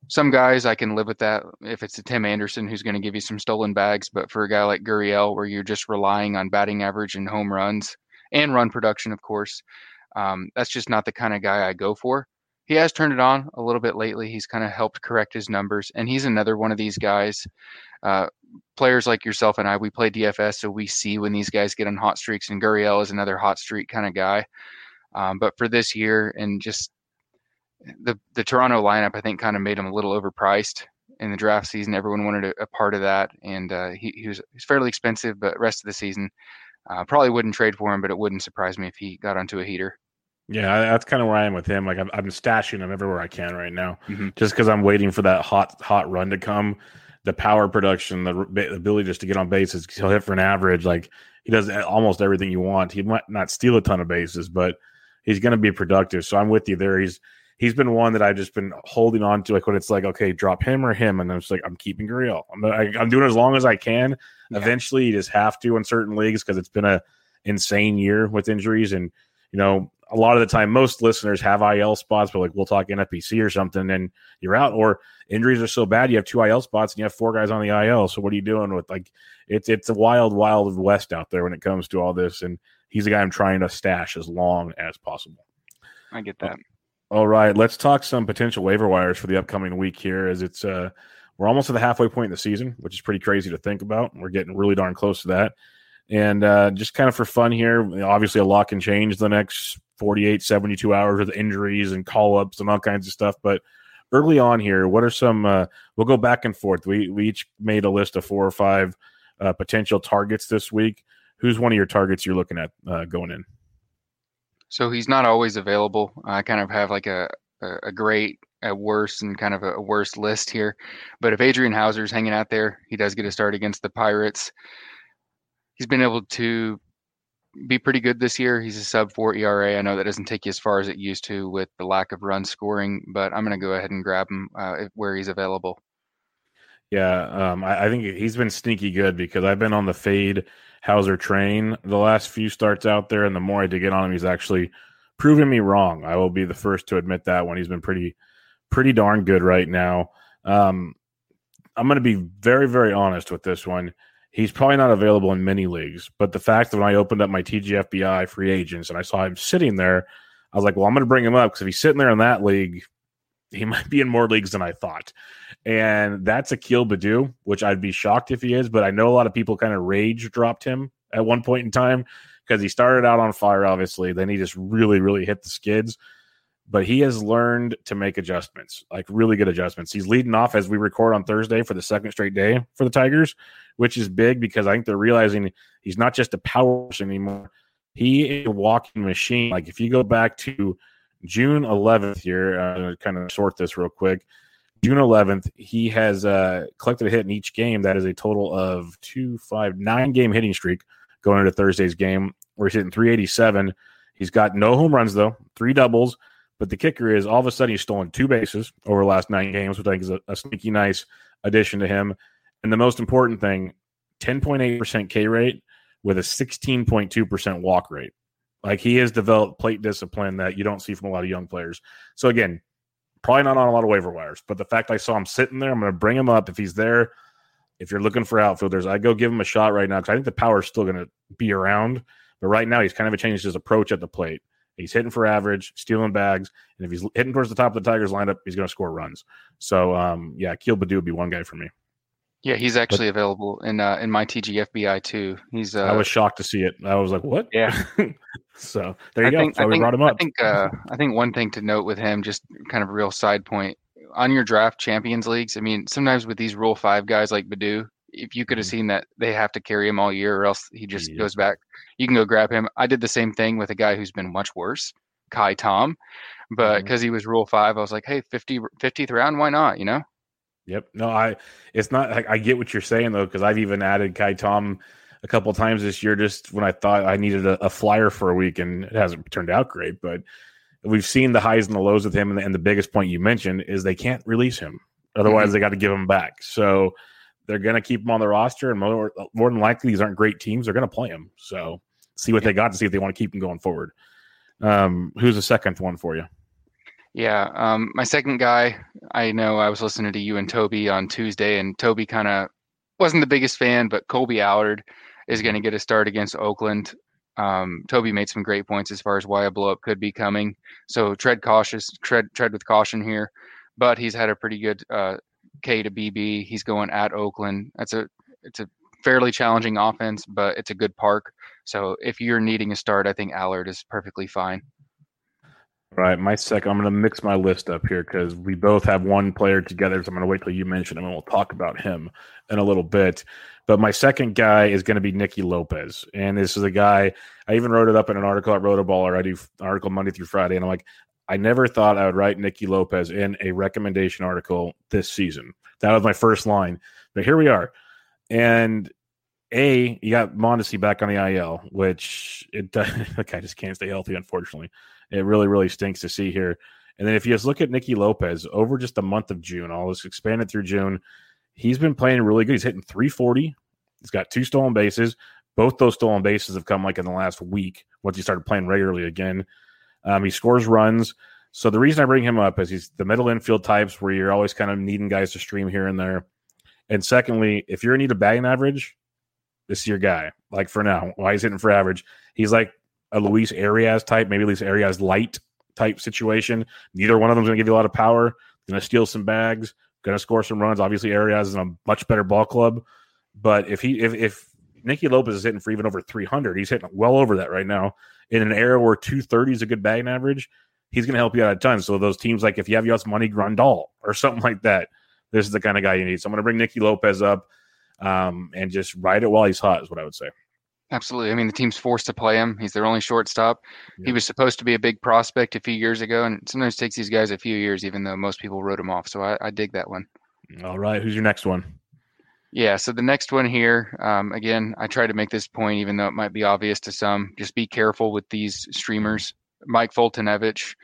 some guys I can live with that if it's a Tim Anderson who's going to give you some stolen bags, but for a guy like Gurriel, where you're just relying on batting average and home runs and run production, of course, um, that's just not the kind of guy I go for. He has turned it on a little bit lately. He's kind of helped correct his numbers, and he's another one of these guys. Uh, players like yourself and I, we play DFS, so we see when these guys get on hot streaks, and Gurriel is another hot streak kind of guy. Um, but for this year, and just the the Toronto lineup, I think, kind of made him a little overpriced in the draft season. Everyone wanted a, a part of that, and uh, he, he was he's fairly expensive. But rest of the season, uh, probably wouldn't trade for him. But it wouldn't surprise me if he got onto a heater. Yeah, that's kind of where I am with him. Like I'm, I'm stashing him everywhere I can right now, mm-hmm. just because I'm waiting for that hot hot run to come. The power production, the, the ability just to get on bases, he'll hit for an average. Like he does almost everything you want. He might not steal a ton of bases, but he's going to be productive. So I'm with you there. He's he's been one that I've just been holding on to. Like when it's like, okay, drop him or him, and I'm just like, I'm keeping Gurriel. I'm, I, am i am doing as long as I can. Yeah. Eventually, you just have to in certain leagues because it's been a insane year with injuries, and you know, a lot of the time, most listeners have IL spots, but like we'll talk NFBC or something, and you're out, or injuries are so bad you have two IL spots and you have four guys on the IL. So what are you doing with like it's it's a wild, wild west out there when it comes to all this, and he's a guy I'm trying to stash as long as possible. I get that. All right, let's talk some potential waiver wires for the upcoming week here as it's uh we're almost at the halfway point in the season, which is pretty crazy to think about. We're getting really darn close to that. And uh, just kind of for fun here, obviously a lot can change the next 48, 72 hours with injuries and call ups and all kinds of stuff. But early on here, what are some, uh, we'll go back and forth. We, we each made a list of four or five uh, potential targets this week. Who's one of your targets you're looking at uh, going in? So he's not always available. I kind of have like a a, great a worse, and kind of a, worse list here. But if Adrian Houser's hanging out there, he does get a start against the Pirates. He's been able to be pretty good this year. He's a sub four ERA. I know that doesn't take you as far as it used to with the lack of run scoring, but I'm going to go ahead and grab him uh, where he's available. Yeah, um, I, I, think he's been sneaky good because I've been on the fade Houser train the last few starts out there, and the more I dig in on him, he's actually proven me wrong. I will be the first to admit that when he's been pretty, pretty darn good right now. Um, I'm going to be very, very honest with this one. He's probably not available in many leagues, but the fact that when I opened up my TGFBI free agents and I saw him sitting there, I was like, well, I'm going to bring him up because if he's sitting there in that league, he might be in more leagues than I thought. And that's Akil Baddoo, which I'd be shocked if he is, but I know a lot of people kind of rage dropped him at one point in time because he started out on fire, obviously. Then he just really, really hit the skids. But he has learned to make adjustments, like really good adjustments. He's leading off as we record on Thursday for the second straight day for the Tigers, which is big because I think they're realizing he's not just a power anymore. He is a walking machine. Like if you go back to June 11th here, uh, kind of sort this real quick. June 11th, he has uh, collected a hit in each game. That is a total of two, five, nine game hitting streak going into Thursday's game, where he's hitting 387. He's got no home runs, though, three doubles. But the kicker is all of a sudden he's stolen two bases over the last nine games, which I think is a, a sneaky nice addition to him. And the most important thing 10.8% K rate with a 16.2% walk rate. Like he has developed plate discipline that you don't see from a lot of young players. So again, probably not on a lot of waiver wires, but the fact I saw him sitting there, I'm going to bring him up if he's there. If you're looking for outfielders, I go give him a shot right now because I think the power is still going to be around. But right now, he's kind of changed his approach at the plate. He's hitting for average, stealing bags, and if he's hitting towards the top of the Tigers lineup, he's going to score runs. So, um, yeah, Keel Baddoo would be one guy for me. Yeah, he's actually but, available in uh, in my TGFBI too. He's. Uh, I was shocked to see it. I was like, "What?" Yeah. so there you I go. Think, so we brought him up. I think. Uh, I think one thing to note with him, just kind of a real side point on your draft champions leagues. I mean, sometimes with these Rule Five guys like Baddoo, if you could have mm-hmm. seen that they have to carry him all year, or else he just yeah. goes back. You can go grab him. I did the same thing with a guy who's been much worse, Ka'ai Tom, but because mm-hmm. he was Rule Five, I was like, "Hey, 50, 50th round, why not?" You know. Yep. No, I. It's not. I, I get what you're saying though, because I've even added Ka'ai Tom a couple times this year, just when I thought I needed a, a, flyer for a week, and it hasn't turned out great. But we've seen the highs and the lows with him, and the, and the biggest point you mentioned is they can't release him. Otherwise, mm-hmm. they got to give him back. So they're going to keep him on the roster, and more, more than likely, these aren't great teams. They're going to play him. So see what yeah. they got to see if they want to keep him going forward. Um, who's the second one for you? Yeah, um, my second guy, I know I was listening to you and Toby on Tuesday, and Toby kind of wasn't the biggest fan, but Kolby Allard is going to get a start against Oakland. Um, Toby made some great points as far as why a blowup could be coming. So tread cautious, tread tread with caution here. But he's had a pretty good uh, K to BB. He's going at Oakland. That's a it's a fairly challenging offense, but it's a good park. So if you're needing a start, I think Allard is perfectly fine. Right, my second. I'm going to mix my list up here because we both have one player together. So I'm going to wait till you mention him, and we'll talk about him in a little bit. But my second guy is going to be Nicky Lopez, and this is a guy I even wrote it up in an article at Rotoball already, article Monday through Friday, and I'm like, I never thought I would write Nicky Lopez in a recommendation article this season. That was my first line, but here we are, and a you got Mondesi back on the IL, which it the guy just can't stay healthy, unfortunately. It really, really stinks to see here. And then if you just look at Nicky Lopez over just the month of June, all this expanded through June, he's been playing really good. He's hitting 340. He's got two stolen bases. Both those stolen bases have come like in the last week once he started playing regularly again. Um, he scores runs. So the reason I bring him up is he's the middle infield types where you're always kind of needing guys to stream here and there. And secondly, if you're in need of batting average, this is your guy. Like for now, why he's hitting for average. He's like a Luis Arraez type, maybe Luis Arraez light type situation. Neither one of them is going to give you a lot of power. Going to steal some bags. Going to score some runs. Obviously, Arraez is a much better ball club. But if he if if Nicky Lopez is hitting for even over 300, he's hitting well over that right now. In an era where 230 is a good batting average, he's going to help you out a ton. So those teams like if you have Yasmani Grandal or something like that, this is the kind of guy you need. So I'm going to bring Nicky Lopez up um, and just ride it while he's hot is what I would say. Absolutely. I mean, the team's forced to play him. He's their only shortstop. Yeah. He was supposed to be a big prospect a few years ago, and sometimes takes these guys a few years, even though most people wrote him off. So I, I dig that one. All right, who's your next one? Yeah. So the next one here, um, again, I try to make this point, even though it might be obvious to some. Just be careful with these streamers. Mike Foltynewicz,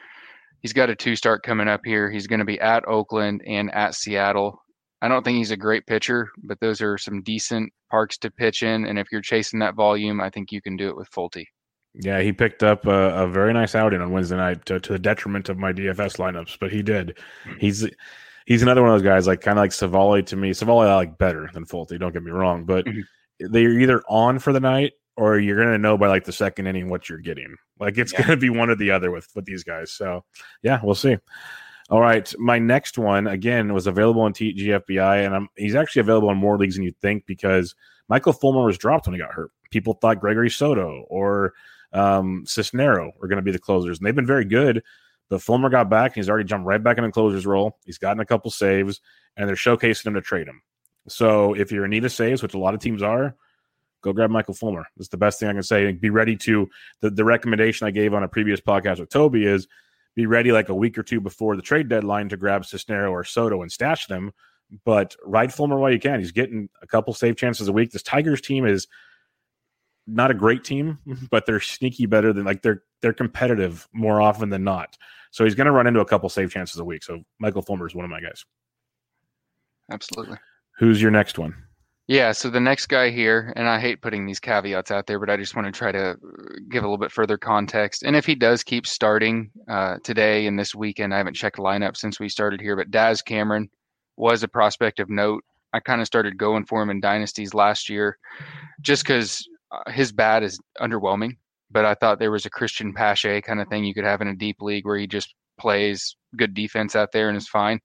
he's got a two start coming up here. He's going to be at Oakland and at Seattle. I don't think he's a great pitcher, but those are some decent parks to pitch in. And if you're chasing that volume, I think you can do it with Folty. Yeah, he picked up a, a very nice outing on Wednesday night to, to, the detriment of my DFS lineups, but he did. He's he's another one of those guys, like kind of like Civale to me. Civale I like better than Folty. Don't get me wrong, but mm-hmm. they're either on for the night or you're gonna know by like the second inning what you're getting. Like it's yeah. gonna be one or the other with with these guys. So yeah, we'll see. All right, my next one again was available on TGFBI, and I'm, he's actually available in more leagues than you'd think because Michael Fulmer was dropped when he got hurt. People thought Gregory Soto or um, Cisnero were going to be the closers, and they've been very good. But Fulmer got back, and he's already jumped right back in the closers role. He's gotten a couple saves, and they're showcasing him to trade him. So if you're in need of saves, which a lot of teams are, go grab Michael Fulmer. That's the best thing I can say. Be ready to the, the recommendation I gave on a previous podcast with Toby is be ready like a week or two before the trade deadline to grab Cisnero or Soto and stash them. But ride Fulmer while you can. He's getting a couple save chances a week. This Tigers team is not a great team, but they're sneaky better than like they're they're competitive more often than not. So he's going to run into a couple save chances a week. So Michael Fulmer is one of my guys. Absolutely. Who's your next one? Yeah, so the next guy here, and I hate putting these caveats out there, but I just want to try to uh, give a little bit further context. And if he does keep starting uh, today and this weekend, I haven't checked lineup since we started here, but Daz Cameron was a prospect of note. I kind of started going for him in dynasties last year just because uh, his bat is underwhelming. But I thought there was a Cristian Pache kind of thing you could have in a deep league where he just plays good defense out there and is fine.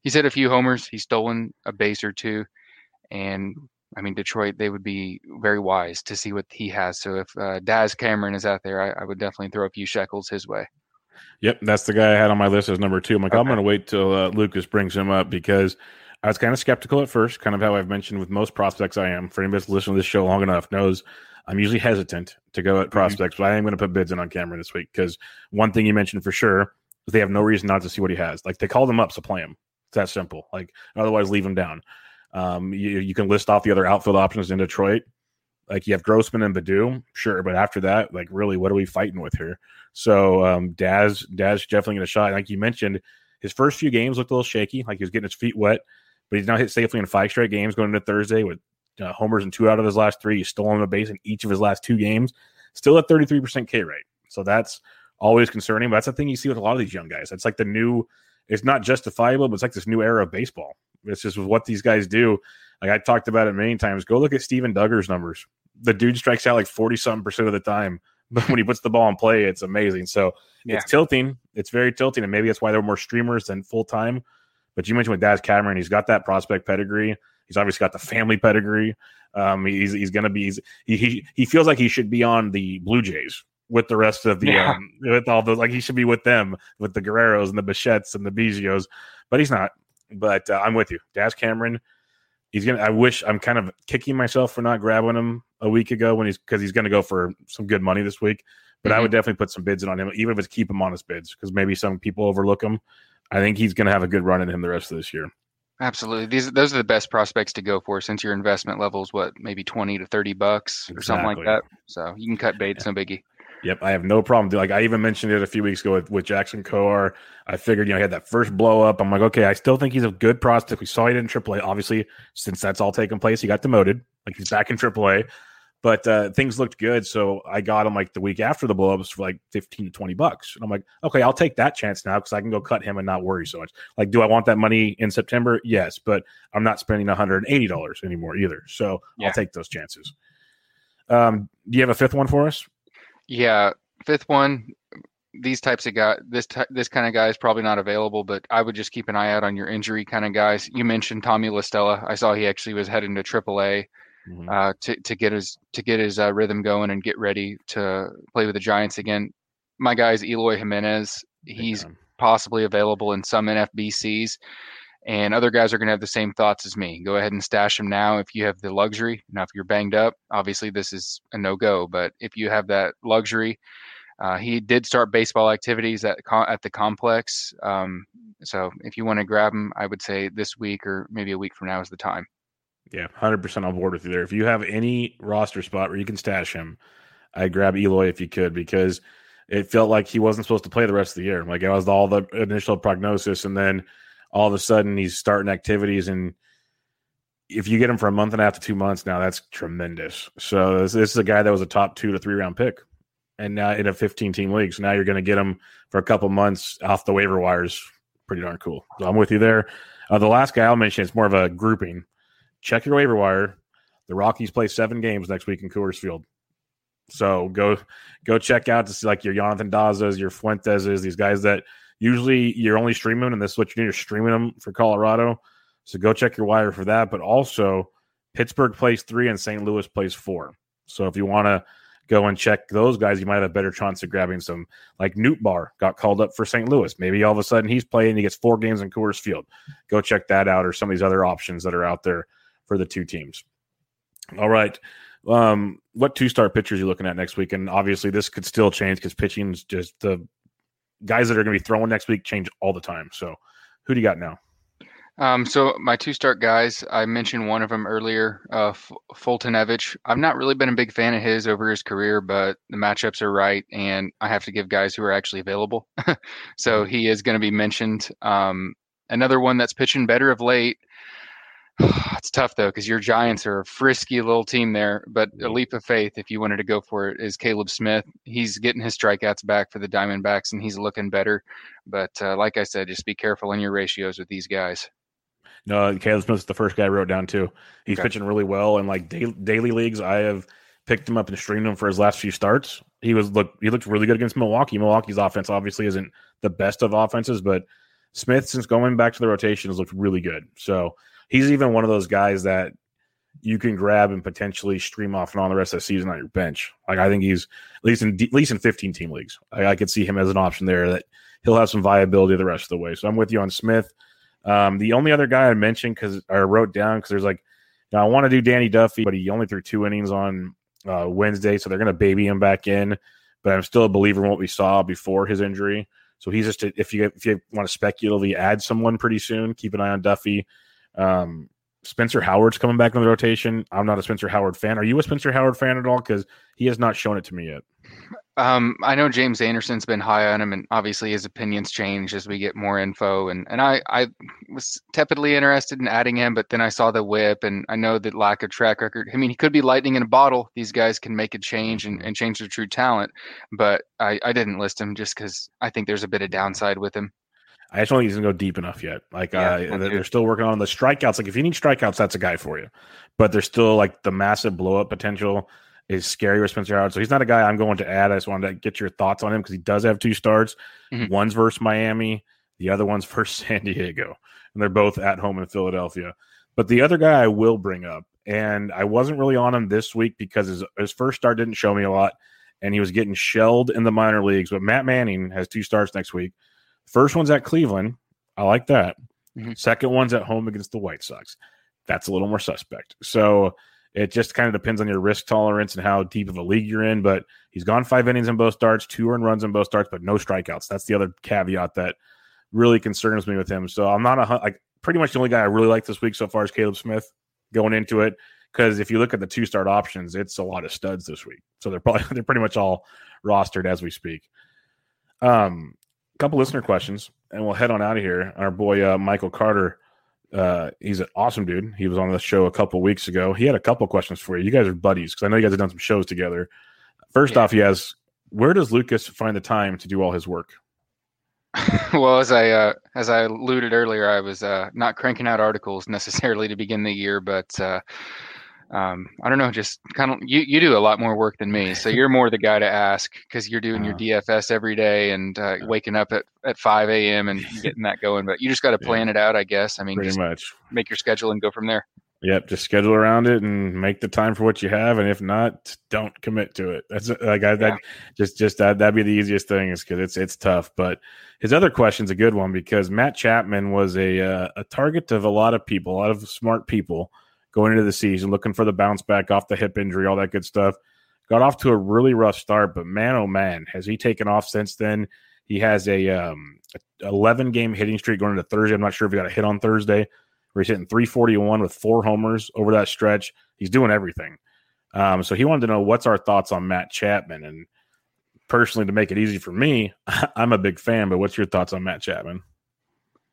He's hit a few homers, he's stolen a base or two and I mean, Detroit, they would be very wise to see what he has. So if uh, Daz Cameron is out there, I, I, would definitely throw a few shekels his way. Yep, that's the guy I had on my list as number two. I'm like, okay. I'm going to wait till uh, Lucas brings him up because I was kind of skeptical at first, kind of how I've mentioned with most prospects I am. For anybody that's listened to this show long enough knows I'm usually hesitant to go at mm-hmm. prospects, mm-hmm. but I am going to put bids in on Cameron this week because one thing you mentioned for sure is they have no reason not to see what he has. Like they called them up, so play him. It's that simple. Like otherwise, leave him down. Um, you, you can list off the other outfield options in Detroit. Like you have Grossman and Baddoo, sure, but after that, like really, what are we fighting with here? So um, Daz, Daz definitely get a shot. Like you mentioned, his first few games looked a little shaky, like he was getting his feet wet, but he's now hit safely in five straight games going into Thursday with uh, homers in two out of his last three. He's stolen a base in each of his last two games, still at 33% K rate. So that's always concerning. But that's the thing you see with a lot of these young guys. It's like the new, it's not justifiable, but it's like this new era of baseball it's just what these guys do. Like I talked about it many times. Go look at Steven Duggar's numbers. The dude strikes out like 40 something percent of the time. But when he puts the ball in play, it's amazing. So yeah. it's tilting. It's very tilting. And maybe that's why there are more streamers than full time. But you mentioned with Daz Cameron, he's got that prospect pedigree. He's obviously got the family pedigree. Um, he's he's gonna be he's, he, he he feels like he should be on the Blue Jays with the rest of the yeah. um, with all those like he should be with them with the Guerreros and the Bichettes and the Biggios, but he's not. But uh, I'm with you, Daz Cameron. He's gonna. I wish I'm kind of kicking myself for not grabbing him a week ago when he's because he's going to go for some good money this week. But mm-hmm. I would definitely put some bids in on him, even if it's keep him on his bids, because maybe some people overlook him. I think he's going to have a good run in him the rest of this year. Absolutely. These those are the best prospects to go for since your investment level is what, maybe twenty to thirty bucks or something like that. So you can cut bait, yeah. no biggie. Yep, I have no problem. Like I even mentioned it a few weeks ago with, with Jackson Kowar. I figured, you know, he had that first blow up. I'm like, okay, I still think he's a good prospect. We saw he did in AAA. Obviously, since that's all taken place, he got demoted. Like he's back in AAA. But uh, things looked good, so I got him like the week after the blowups for like fifteen to twenty bucks, and I'm like, okay, I'll take that chance now because I can go cut him and not worry so much. Like, do I want that money in September? Yes, but I'm not spending 180 dollars anymore either, so yeah. I'll take those chances. Um, do you have a fifth one for us? Yeah, fifth one. These types of guys, this this kind of guy is probably not available, but I would just keep an eye out on your injury kind of guys. You mentioned Tommy La Stella. I saw he actually was heading to AAA mm-hmm. uh, to to get his to get his uh, rhythm going and get ready to play with the Giants again. My guy is Eloy Jimenez. He's possibly available in some NFBCs and other guys are going to have the same thoughts as me. Go ahead and stash them now if you have the luxury. Now, if you're banged up, obviously this is a no go. But if you have that luxury, uh, he did start baseball activities at at the complex. Um, so if you want to grab him, I would say this week or maybe a week from now is the time. Yeah, hundred percent on board with you there. If you have any roster spot where you can stash him, I grab Eloy if you could because it felt like he wasn't supposed to play the rest of the year. Like it was all the initial prognosis, and then all of a sudden he's starting activities and if you get him for a month and a half to two months now, that's tremendous. So this, this, is a guy that was a top two to three round pick, and now in a 15 team league. So now you're going to get him for a couple months off the waiver wires. Pretty darn cool. So I'm with you there. Uh, the last guy I'll mention is more of a grouping. Check your waiver wire. The Rockies play seven games next week in Coors Field. So go go check out to see like your Jonathan Dazas, your Fuenteses, these guys that usually you're only streaming, and this is what you need. You're streaming them for Colorado. So go check your wire for that. But also, Pittsburgh plays three and St. Louis plays four. So if you want to go and check those guys, you might have a better chance of grabbing some. Like Nootbaar got called up for St. Louis. Maybe all of a sudden he's playing, he gets four games in Coors Field. Go check that out, or some of these other options that are out there for the two teams. All right. Um, what two star pitchers are you looking at next week? And obviously, this could still change because pitching's just the guys that are going to be throwing next week change all the time. So, who do you got now? Um, so my two start guys, I mentioned one of them earlier, uh, F- Foltynewicz. I've not really been a big fan of his over his career, but the matchups are right, and I have to give guys who are actually available. so mm-hmm. he is going to be mentioned. Um, another one that's pitching better of late it's tough though because your Giants are a frisky little team there. But a leap of faith, if you wanted to go for it, is Caleb Smith. He's getting his strikeouts back for the Diamondbacks, and he's looking better. But uh, like I said, just be careful in your ratios with these guys. No, Caleb Smith's the first guy I wrote down too. He's okay. pitching really well, and like daily, daily leagues, I have picked him up and streamed him for his last few starts. He was look he looked really good against Milwaukee. Milwaukee's offense obviously isn't the best of offenses, but Smith, since going back to the rotation, has looked really good. So he's even one of those guys that you can grab and potentially stream off and on the rest of the season on your bench. Like I think he's at least in at least in 15 team leagues. I, I could see him as an option there that he'll have some viability the rest of the way. So I'm with you on Smith. Um, the only other guy I mentioned because I wrote down because there's like now I want to do Danny Duffy, but he only threw two innings on uh, Wednesday, so they're going to baby him back in. But I'm still a believer in what we saw before his injury. So he's just a, if you if you want to speculatively add someone pretty soon, keep an eye on Duffy. Um, Spencer Howard's coming back in the rotation. I'm not a Spencer Howard fan. Are you a Spencer Howard fan at all? Because he has not shown it to me yet. Um, I know James Anderson's been high on him, and obviously his opinions change as we get more info. And and I I was tepidly interested in adding him, but then I saw the whip, and I know that lack of track record. I mean, he could be lightning in a bottle. These guys can make a change and, and change their true talent, but I I didn't list him just because I think there's a bit of downside with him. I just don't think he's gonna go deep enough yet. Like yeah, uh, they're still working on the strikeouts. Like if you need strikeouts, that's a guy for you. But there's still like the massive blow up potential is scary with Spencer Howard. So he's not a guy I'm going to add. I just wanted to get your thoughts on him because he does have two starts. Mm-hmm. One's versus Miami, the other one's versus San Diego, and they're both at home in Philadelphia. But the other guy I will bring up, and I wasn't really on him this week because his, his first start didn't show me a lot, and he was getting shelled in the minor leagues. But Matt Manning has two starts next week. First one's at Cleveland. I like that. Mm-hmm. Second one's at home against the White Sox. That's a little more suspect. So it just kind of depends on your risk tolerance and how deep of a league you're in. But he's gone five innings in both starts, two earned runs in both starts, but no strikeouts. That's the other caveat that really concerns me with him. So I'm not a like pretty much the only guy I really like this week so far is Caleb Smith going into it. Because if you look at the two start options, it's a lot of studs this week. So they're probably they're pretty much all rostered as we speak. Um, couple listener questions, and we'll head on out of here. Our boy uh, Michael Carter, uh, he's an awesome dude. He was on the show a couple weeks ago. He had a couple questions for you. You guys are buddies because I know you guys have done some shows together. First yeah. off, he has, where does Lucas find the time to do all his work? well, as I uh, as I alluded earlier, I was uh, not cranking out articles necessarily to begin the year, but uh, um, I don't know, just kind of you, you do a lot more work than me. So you're more the guy to ask because you're doing uh, your uh-huh. DFS every day and uh, waking up at, at 5 a.m. and getting that going. But you just got to plan yeah. it out, I guess. I mean, pretty much make your schedule and go from there. Yep, just schedule around it and make the time for what you have, and if not, don't commit to it. That's like I, yeah. that just just that that'd be the easiest thing is because it's it's tough. But his other question's a good one because Matt Chapman was a uh, a target of a lot of people, a lot of smart people going into the season, looking for the bounce back off the hip injury, all that good stuff. Got off to a really rough start, but man, oh man, has he taken off since then? He has a um, 11 game hitting streak going into Thursday. I'm not sure if he got a hit on Thursday where he's hitting 341 with four homers over that stretch. He's doing everything. Um, so he wanted to know what's our thoughts on Matt Chapman. And personally, to make it easy for me, I'm a big fan. But what's your thoughts on Matt Chapman?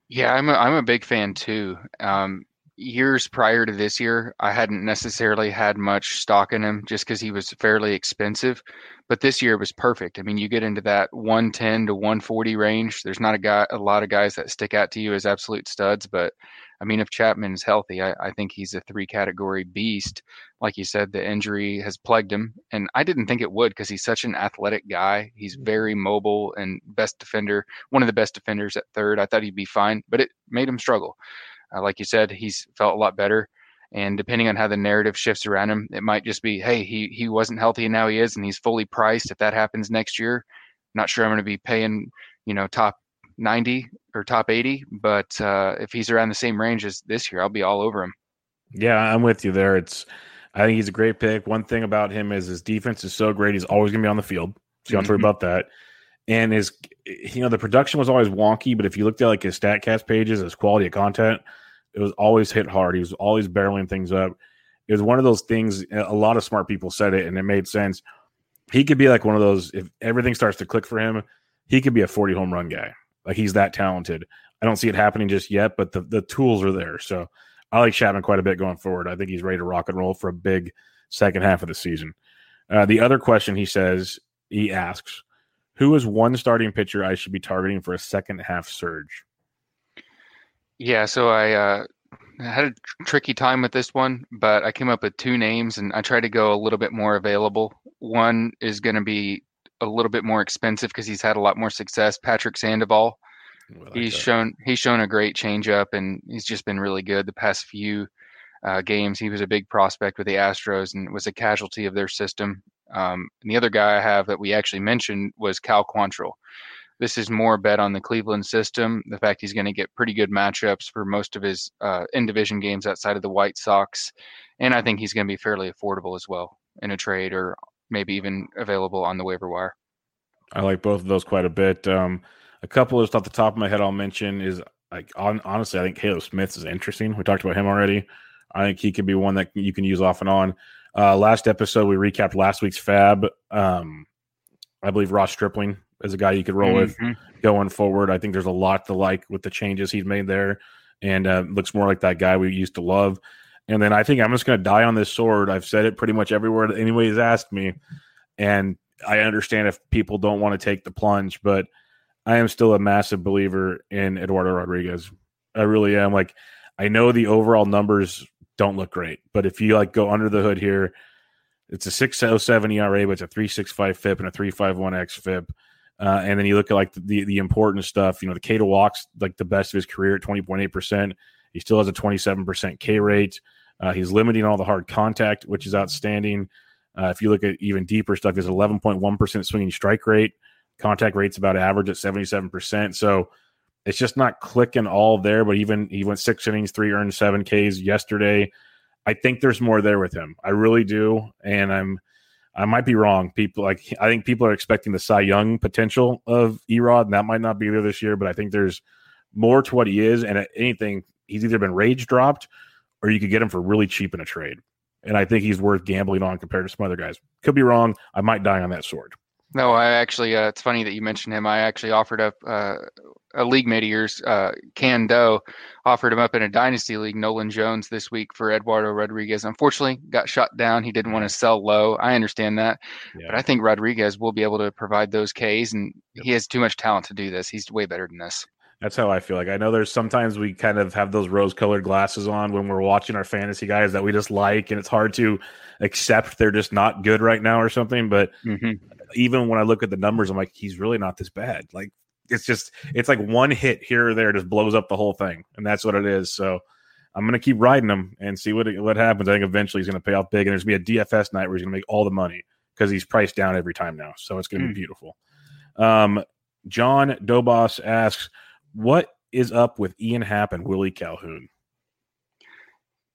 Yeah, I'm a, I'm a big fan too. Um, years prior to this year, I hadn't necessarily had much stock in him just because he was fairly expensive. But this year was perfect. I mean, you get into that 110 to 140 range. There's not a guy, a lot of guys that stick out to you as absolute studs, but I mean, if Chapman's healthy, I, I think he's a three category beast. Like you said, the injury has plagued him, and I didn't think it would because he's such an athletic guy. He's mm-hmm. very mobile and best defender, one of the best defenders at third. I thought he'd be fine, but it made him struggle. Uh, like you said, he's felt a lot better. And depending on how the narrative shifts around him, it might just be, hey, he he wasn't healthy and now he is, and he's fully priced. If that happens next year, not sure I'm going to be paying, you know, top 90 or top 80. But uh, if he's around the same range as this year, I'll be all over him. Yeah, I'm with you there. It's I think he's a great pick. One thing about him is his defense is so great. He's always going to be on the field. So you don't mm-hmm. worry about that. And his, you know, the production was always wonky, but if you looked at like his Statcast pages, his quality of content, it was always hit hard. He was always barreling things up. It was one of those things. A lot of smart people said it, and it made sense. He could be like one of those. If everything starts to click for him, he could be a 40 home run guy. Like he's that talented. I don't see it happening just yet, but the, the tools are there. So I like Chapman quite a bit going forward. I think he's ready to rock and roll for a big second half of the season. Uh, the other question he says, he asks, who is one starting pitcher I should be targeting for a second half surge? Yeah, so I uh, had a tr- tricky time with this one, but I came up with two names and I tried to go a little bit more available. One is going to be a little bit more expensive because he's had a lot more success. Patrick Sandoval, like he's that. shown he's shown a great changeup, and he's just been really good the past few uh, games. He was a big prospect with the Astros and was a casualty of their system. Um, and the other guy I have that we actually mentioned was Cal Quantrill. This is more bet on the Cleveland system. The fact he's going to get pretty good matchups for most of his uh, in division games outside of the White Sox, and I think he's going to be fairly affordable as well in a trade or maybe even available on the waiver wire. I like both of those quite a bit. Um, a couple just off the top of my head, I'll mention is like on, honestly, I think Caleb Smith is interesting. We talked about him already. I think he could be one that you can use off and on. Uh, last episode, we recapped last week's FAAB. Um, I believe Ross Stripling is a guy you could roll mm-hmm. with going forward. I think there's a lot to like with the changes he's made there, and uh, looks more like that guy we used to love. And then I think I'm just going to die on this sword. I've said it pretty much everywhere that anybody's asked me. And I understand if people don't want to take the plunge, but I am still a massive believer in Eduardo Rodriguez. I really am. Like, I know the overall numbers don't look great, but if you like go under the hood here, it's a 607 ERA, but it's a 365 FIP and a 351 XFIP. Uh, and then you look at like the, the, important stuff, you know, the K to walks like the best of his career at 20.8%. He still has a 27% K rate. Uh, he's limiting all the hard contact, which is outstanding. Uh, if you look at even deeper stuff, he's 11.1% swinging strike rate. Contact rate's about average at 77%. So it's just not clicking all there. But even he went six innings, three earned, seven Ks yesterday. I think there's more there with him. I really do, and I'm. I might be wrong. People like I think people are expecting the Cy Young potential of Erod, and that might not be there this year. But I think there's more to what he is, and anything he's either been rage dropped or you could get him for really cheap in a trade. And I think he's worth gambling on compared to some other guys. Could be wrong. I might die on that sword. No, I actually, uh, it's funny that you mentioned him. I actually offered up uh, a league mate of yours, uh, Can Doe, offered him up in a dynasty league, Nolan Jones, this week for Eduardo Rodriguez. Unfortunately, got shot down. He didn't want to sell low. I understand that. Yeah. But I think Rodriguez will be able to provide those Ks, and he has too much talent to do this. He's way better than this. That's how I feel. Like I know there's sometimes we kind of have those rose-colored glasses on when we're watching our fantasy guys that we just like, and it's hard to accept they're just not good right now or something. But mm-hmm. even when I look at the numbers, I'm like, he's really not this bad. Like it's just it's like one hit here or there just blows up the whole thing, and that's what it is. So I'm going to keep riding him and see what what happens. I think eventually he's going to pay off big, and there's going to be a DFS night where he's going to make all the money because he's priced down every time now. So it's going to mm. be hmm. beautiful. Um, John Dobos asks, "What is up with Ian Happ and Willie Calhoun?"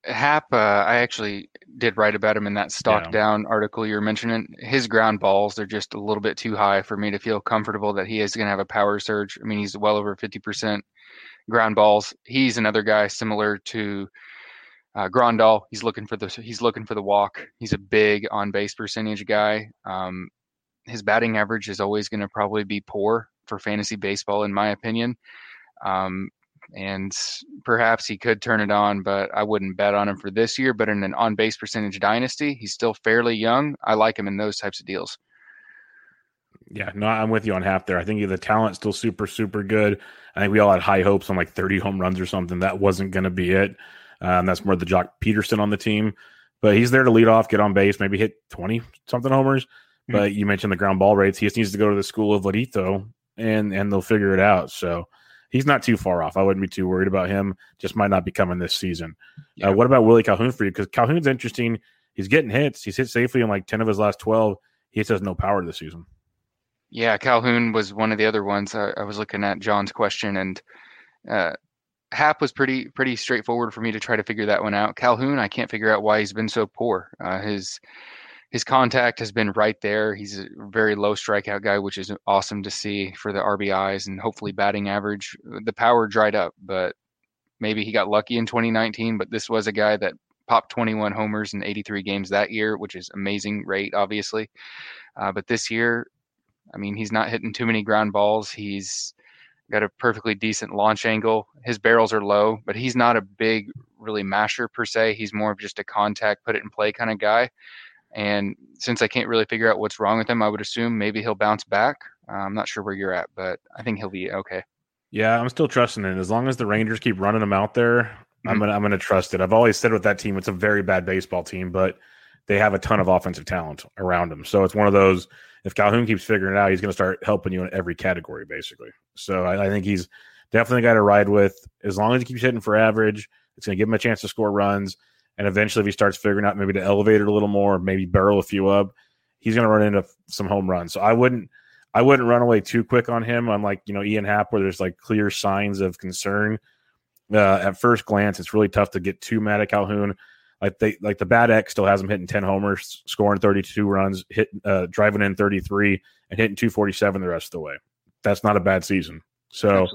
Happ, uh, I actually did write about him in that stock yeah. down article you're mentioning. His ground balls are just a little bit too high for me to feel comfortable that he is going to have a power surge. I mean, he's well over 50% ground balls. He's another guy similar to uh, Grandal. He's looking for the he's looking for the walk. He's a big on base percentage guy. Um, his batting average is always going to probably be poor for fantasy baseball, in my opinion. Um, and perhaps he could turn it on, but I wouldn't bet on him for this year. But in an on base percentage dynasty, he's still fairly young. I like him in those types of deals. Yeah, no, I'm with you on Happ there. I think the talent's still super, super good. I think we all had high hopes on like 30 home runs or something. That wasn't going to be it. Um, that's more the Joc Pederson on the team, but he's there to lead off, get on base, maybe hit 20 something homers. Mm-hmm. But you mentioned the ground ball rates. He just needs to go to the school of Vladito and and they'll figure it out. So he's not too far off. I wouldn't be too worried about him. Just might not be coming this season. Uh, yeah. Uh, what about Willie Calhoun for you? Because Calhoun's interesting. He's getting hits. He's hit safely in like ten of his last twelve. He just has no power this season. Yeah, Calhoun was one of the other ones. I, I was looking at John's question, and uh, Happ was pretty pretty straightforward for me to try to figure that one out. Calhoun, I can't figure out why he's been so poor. Uh, his his contact has been right there. He's a very low strikeout guy, which is awesome to see for the RBIs and hopefully batting average. The power dried up, but maybe he got lucky in 2019. But this was a guy that popped 21 homers in 83 games that year, which is amazing rate, obviously. Uh, but this year, I mean, he's not hitting too many ground balls. He's got a perfectly decent launch angle. His barrels are low, but he's not a big, really masher per se. He's more of just a contact, put it in play kind of guy. And since I can't really figure out what's wrong with him, I would assume maybe he'll bounce back. Uh, I'm not sure where you're at, but I think he'll be okay. Yeah, I'm still trusting it. As long as the Rangers keep running him out there, mm-hmm. I'm gonna I'm gonna trust it. I've always said with that team, it's a very bad baseball team, but they have a ton of offensive talent around them. So it's one of those. If Calhoun keeps figuring it out, he's going to start helping you in every category, basically. So I, I think he's definitely a guy to ride with. As long as he keeps hitting for average, it's going to give him a chance to score runs. And eventually, if he starts figuring out maybe to elevate it a little more, maybe barrel a few up, he's going to run into some home runs. So I wouldn't, I wouldn't run away too quick on him. Unlike you know Ian Happ, where there's like clear signs of concern. Uh, at first glance, it's really tough to get too mad at Calhoun. Like they, like the BAT X still has him hitting ten homers, scoring 32 runs, hit, uh, driving in 33, and hitting 247 the rest of the way. That's not a bad season. So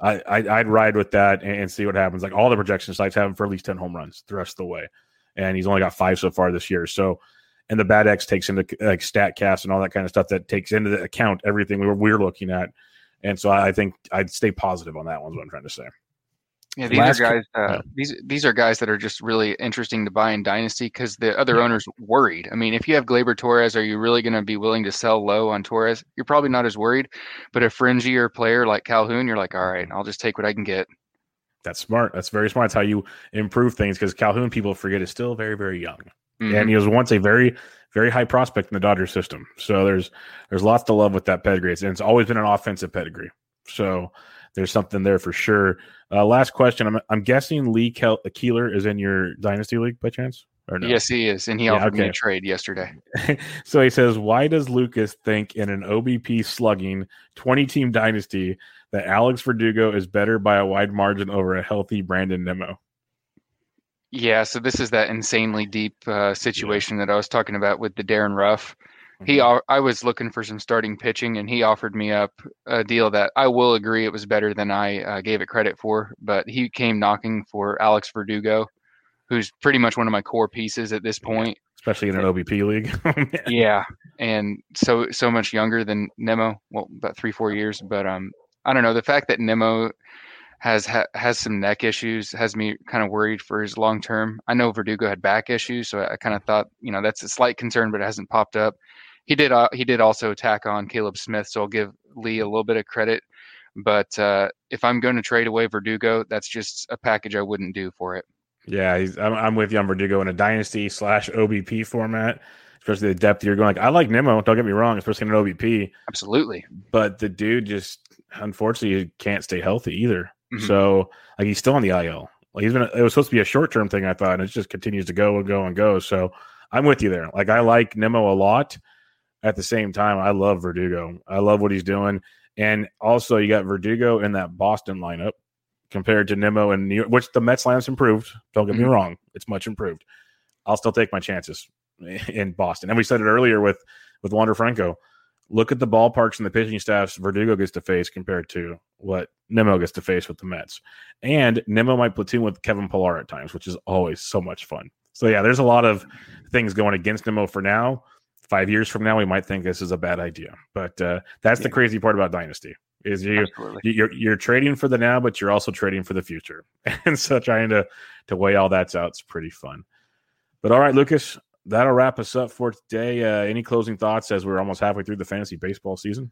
I, I would ride with that and, see what happens. Like all the projection sites have him for at least ten home runs the rest of the way, and he's only got five so far this year. So, and the BAT X takes into like Statcast and all that kind of stuff that takes into account everything we're, we're looking at, and so I think I'd stay positive on that one's what I'm trying to say. Yeah, these Last, are guys. Uh, yeah. These these are guys that are just really interesting to buy in dynasty because the other yeah. owners worried. I mean, if you have Gleyber Torres, are you really going to be willing to sell low on Torres? You're probably not as worried. But a fringier player like Calhoun, you're like, all right, I'll just take what I can get. That's smart. That's very smart. That's how you improve things because Calhoun, people forget, is still very very young, mm-hmm. and he was once a very very high prospect in the Dodgers system. So there's there's lots to love with that pedigree, and it's always been an offensive pedigree. So there's something there for sure. Uh, last question. I'm, I'm guessing Lee Kel- Keeler is in your dynasty league by chance? Or no? Yes, he is, and he yeah, offered okay. me a trade yesterday. so he says, "Why does Lucas think in an OBP slugging 20 team dynasty that Alex Verdugo is better by a wide margin over a healthy Brandon Nimmo?" Yeah, so this is that insanely deep uh, situation that I was talking about with the Darin Ruf he mm-hmm. I was looking for some starting pitching, and he offered me up a deal that I will agree it was better than I uh, gave it credit for. But he came knocking for Alex Verdugo, who's pretty much one of my core pieces at this point, especially in an OBP league. Oh, yeah, and so so much younger than Nimmo well, about three four years. But um, I don't know the fact that Nimmo has ha- has some neck issues has me kind of worried for his long term. I know Verdugo had back issues, so I, I kind of thought you know that's a slight concern, but it hasn't popped up he did uh, he did also attack on Caleb Smith, so I'll give Lee a little bit of credit. But uh, if I'm going to trade away Verdugo, that's just a package I wouldn't do for it. Yeah, I'm, I'm, with you on Verdugo in a dynasty slash OBP format, especially the depth you're going. Like I like Nimmo, don't get me wrong, especially in an OBP. Absolutely, but the dude just unfortunately can't stay healthy either. Mm-hmm. So like he's still on the IL, Like he's been it was supposed to be a short term thing, I thought, and it just continues to go and go and go. So I'm with you there. Like I like Nimmo a lot. At the same time, I love Verdugo. I love what he's doing. And also you got Verdugo in that Boston lineup compared to Nimmo and New York, which the Mets lineup's improved. Don't get mm-hmm. me wrong. It's much improved. I'll still take my chances in Boston. And we said it earlier with with Wander Franco. Look at the ballparks and the pitching staffs Verdugo gets to face compared to what Nimmo gets to face with the Mets. And Nimmo might platoon with Kevin Pillar at times, which is always so much fun. So yeah, there's a lot of things going against Nimmo for now. Five years from now, we might think this is a bad idea. But uh, that's yeah. the crazy part about Dynasty is you you're you're trading for the now, but you're also trading for the future. And so trying to to weigh all that out is pretty fun. But all right, Lucas, that'll wrap us up for today. Uh, any closing thoughts as we're almost halfway through the fantasy baseball season?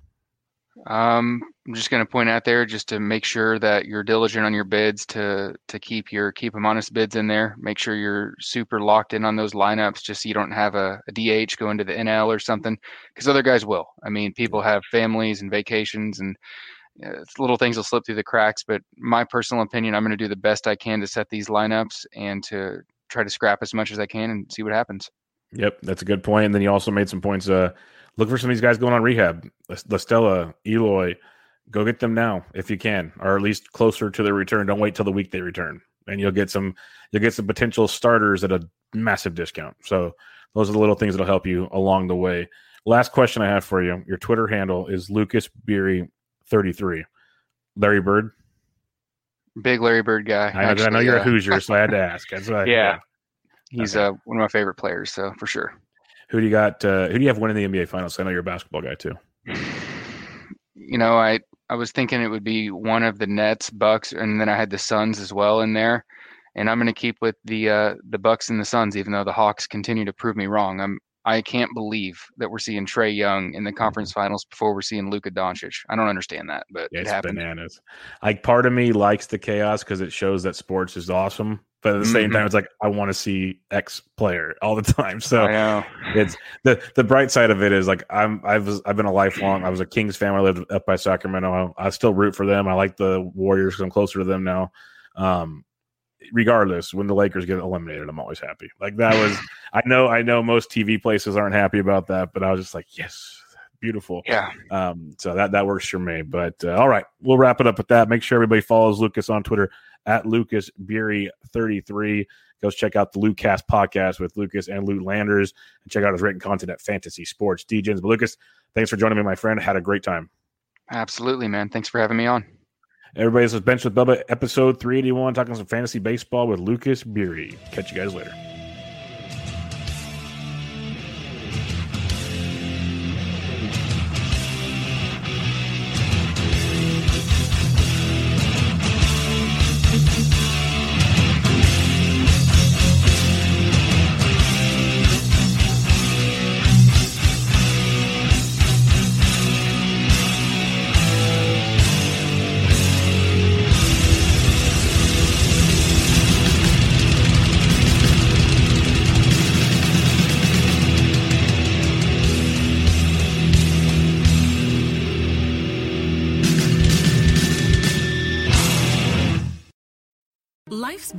Um, I'm just going to point out there just to make sure that you're diligent on your bids to to keep your keep them honest bids in there. Make sure you're super locked in on those lineups, just so you don't have a, a DH go into the NL or something, because other guys will. I mean, people have families and vacations, and uh, little things will slip through the cracks. But my personal opinion, I'm going to do the best I can to set these lineups and to try to scrap as much as I can and see what happens. Yep, that's a good point. And then you also made some points. Uh, look for some of these guys going on rehab. La Stella, Eloy, go get them now if you can, or at least closer to their return. Don't wait till the week they return, and you'll get some you'll get some potential starters at a massive discount. So those are the little things that'll help you along the way. Last question I have for you: Your Twitter handle is Lucas Biery thirty three. Larry Bird. Big Larry Bird guy. I, actually, I know you're a Hoosier, so I had to ask. That's why, yeah. yeah. He's okay. uh, one of my favorite players, so for sure. Who do you got? Uh, who do you have winning the NBA Finals? I know you're a basketball guy too. You know, I I was thinking it would be one of the Nets, Bucks, and then I had the Suns as well in there. And I'm going to keep with the uh, the Bucks and the Suns, even though the Hawks continue to prove me wrong. I'm I can't believe that we're seeing Trae Young in the conference mm-hmm. finals before we're seeing Luka Doncic. I don't understand that, but it's it happened. bananas. Like part of me likes the chaos because it shows that sports is awesome, but at the mm-hmm. same time, it's like I want to see X player all the time. So it's the the bright side of it is like I'm I've I've been a lifelong. I was a Kings fan. I lived up by Sacramento. I, I still root for them. I like the Warriors because I'm closer to them now. Um, regardless, when the Lakers get eliminated, I'm always happy. Like that was, I know, I know most TV places aren't happy about that, but I was just like, yes, beautiful. Yeah. Um, so that that works for me. But uh, all right, we'll wrap it up with that. Make sure everybody follows Lucas on Twitter at Lucas Biery 33. Go check out the Lucas podcast with Lucas and Lute Landers and check out his written content at Fantasy Sports DJs. But Lucas, thanks for joining me, my friend. Had a great time. Absolutely, man. Thanks for having me on. Everybody's this is Bench with Bubba, episode 381, talking some fantasy baseball with Lucas Biery. Catch you guys later.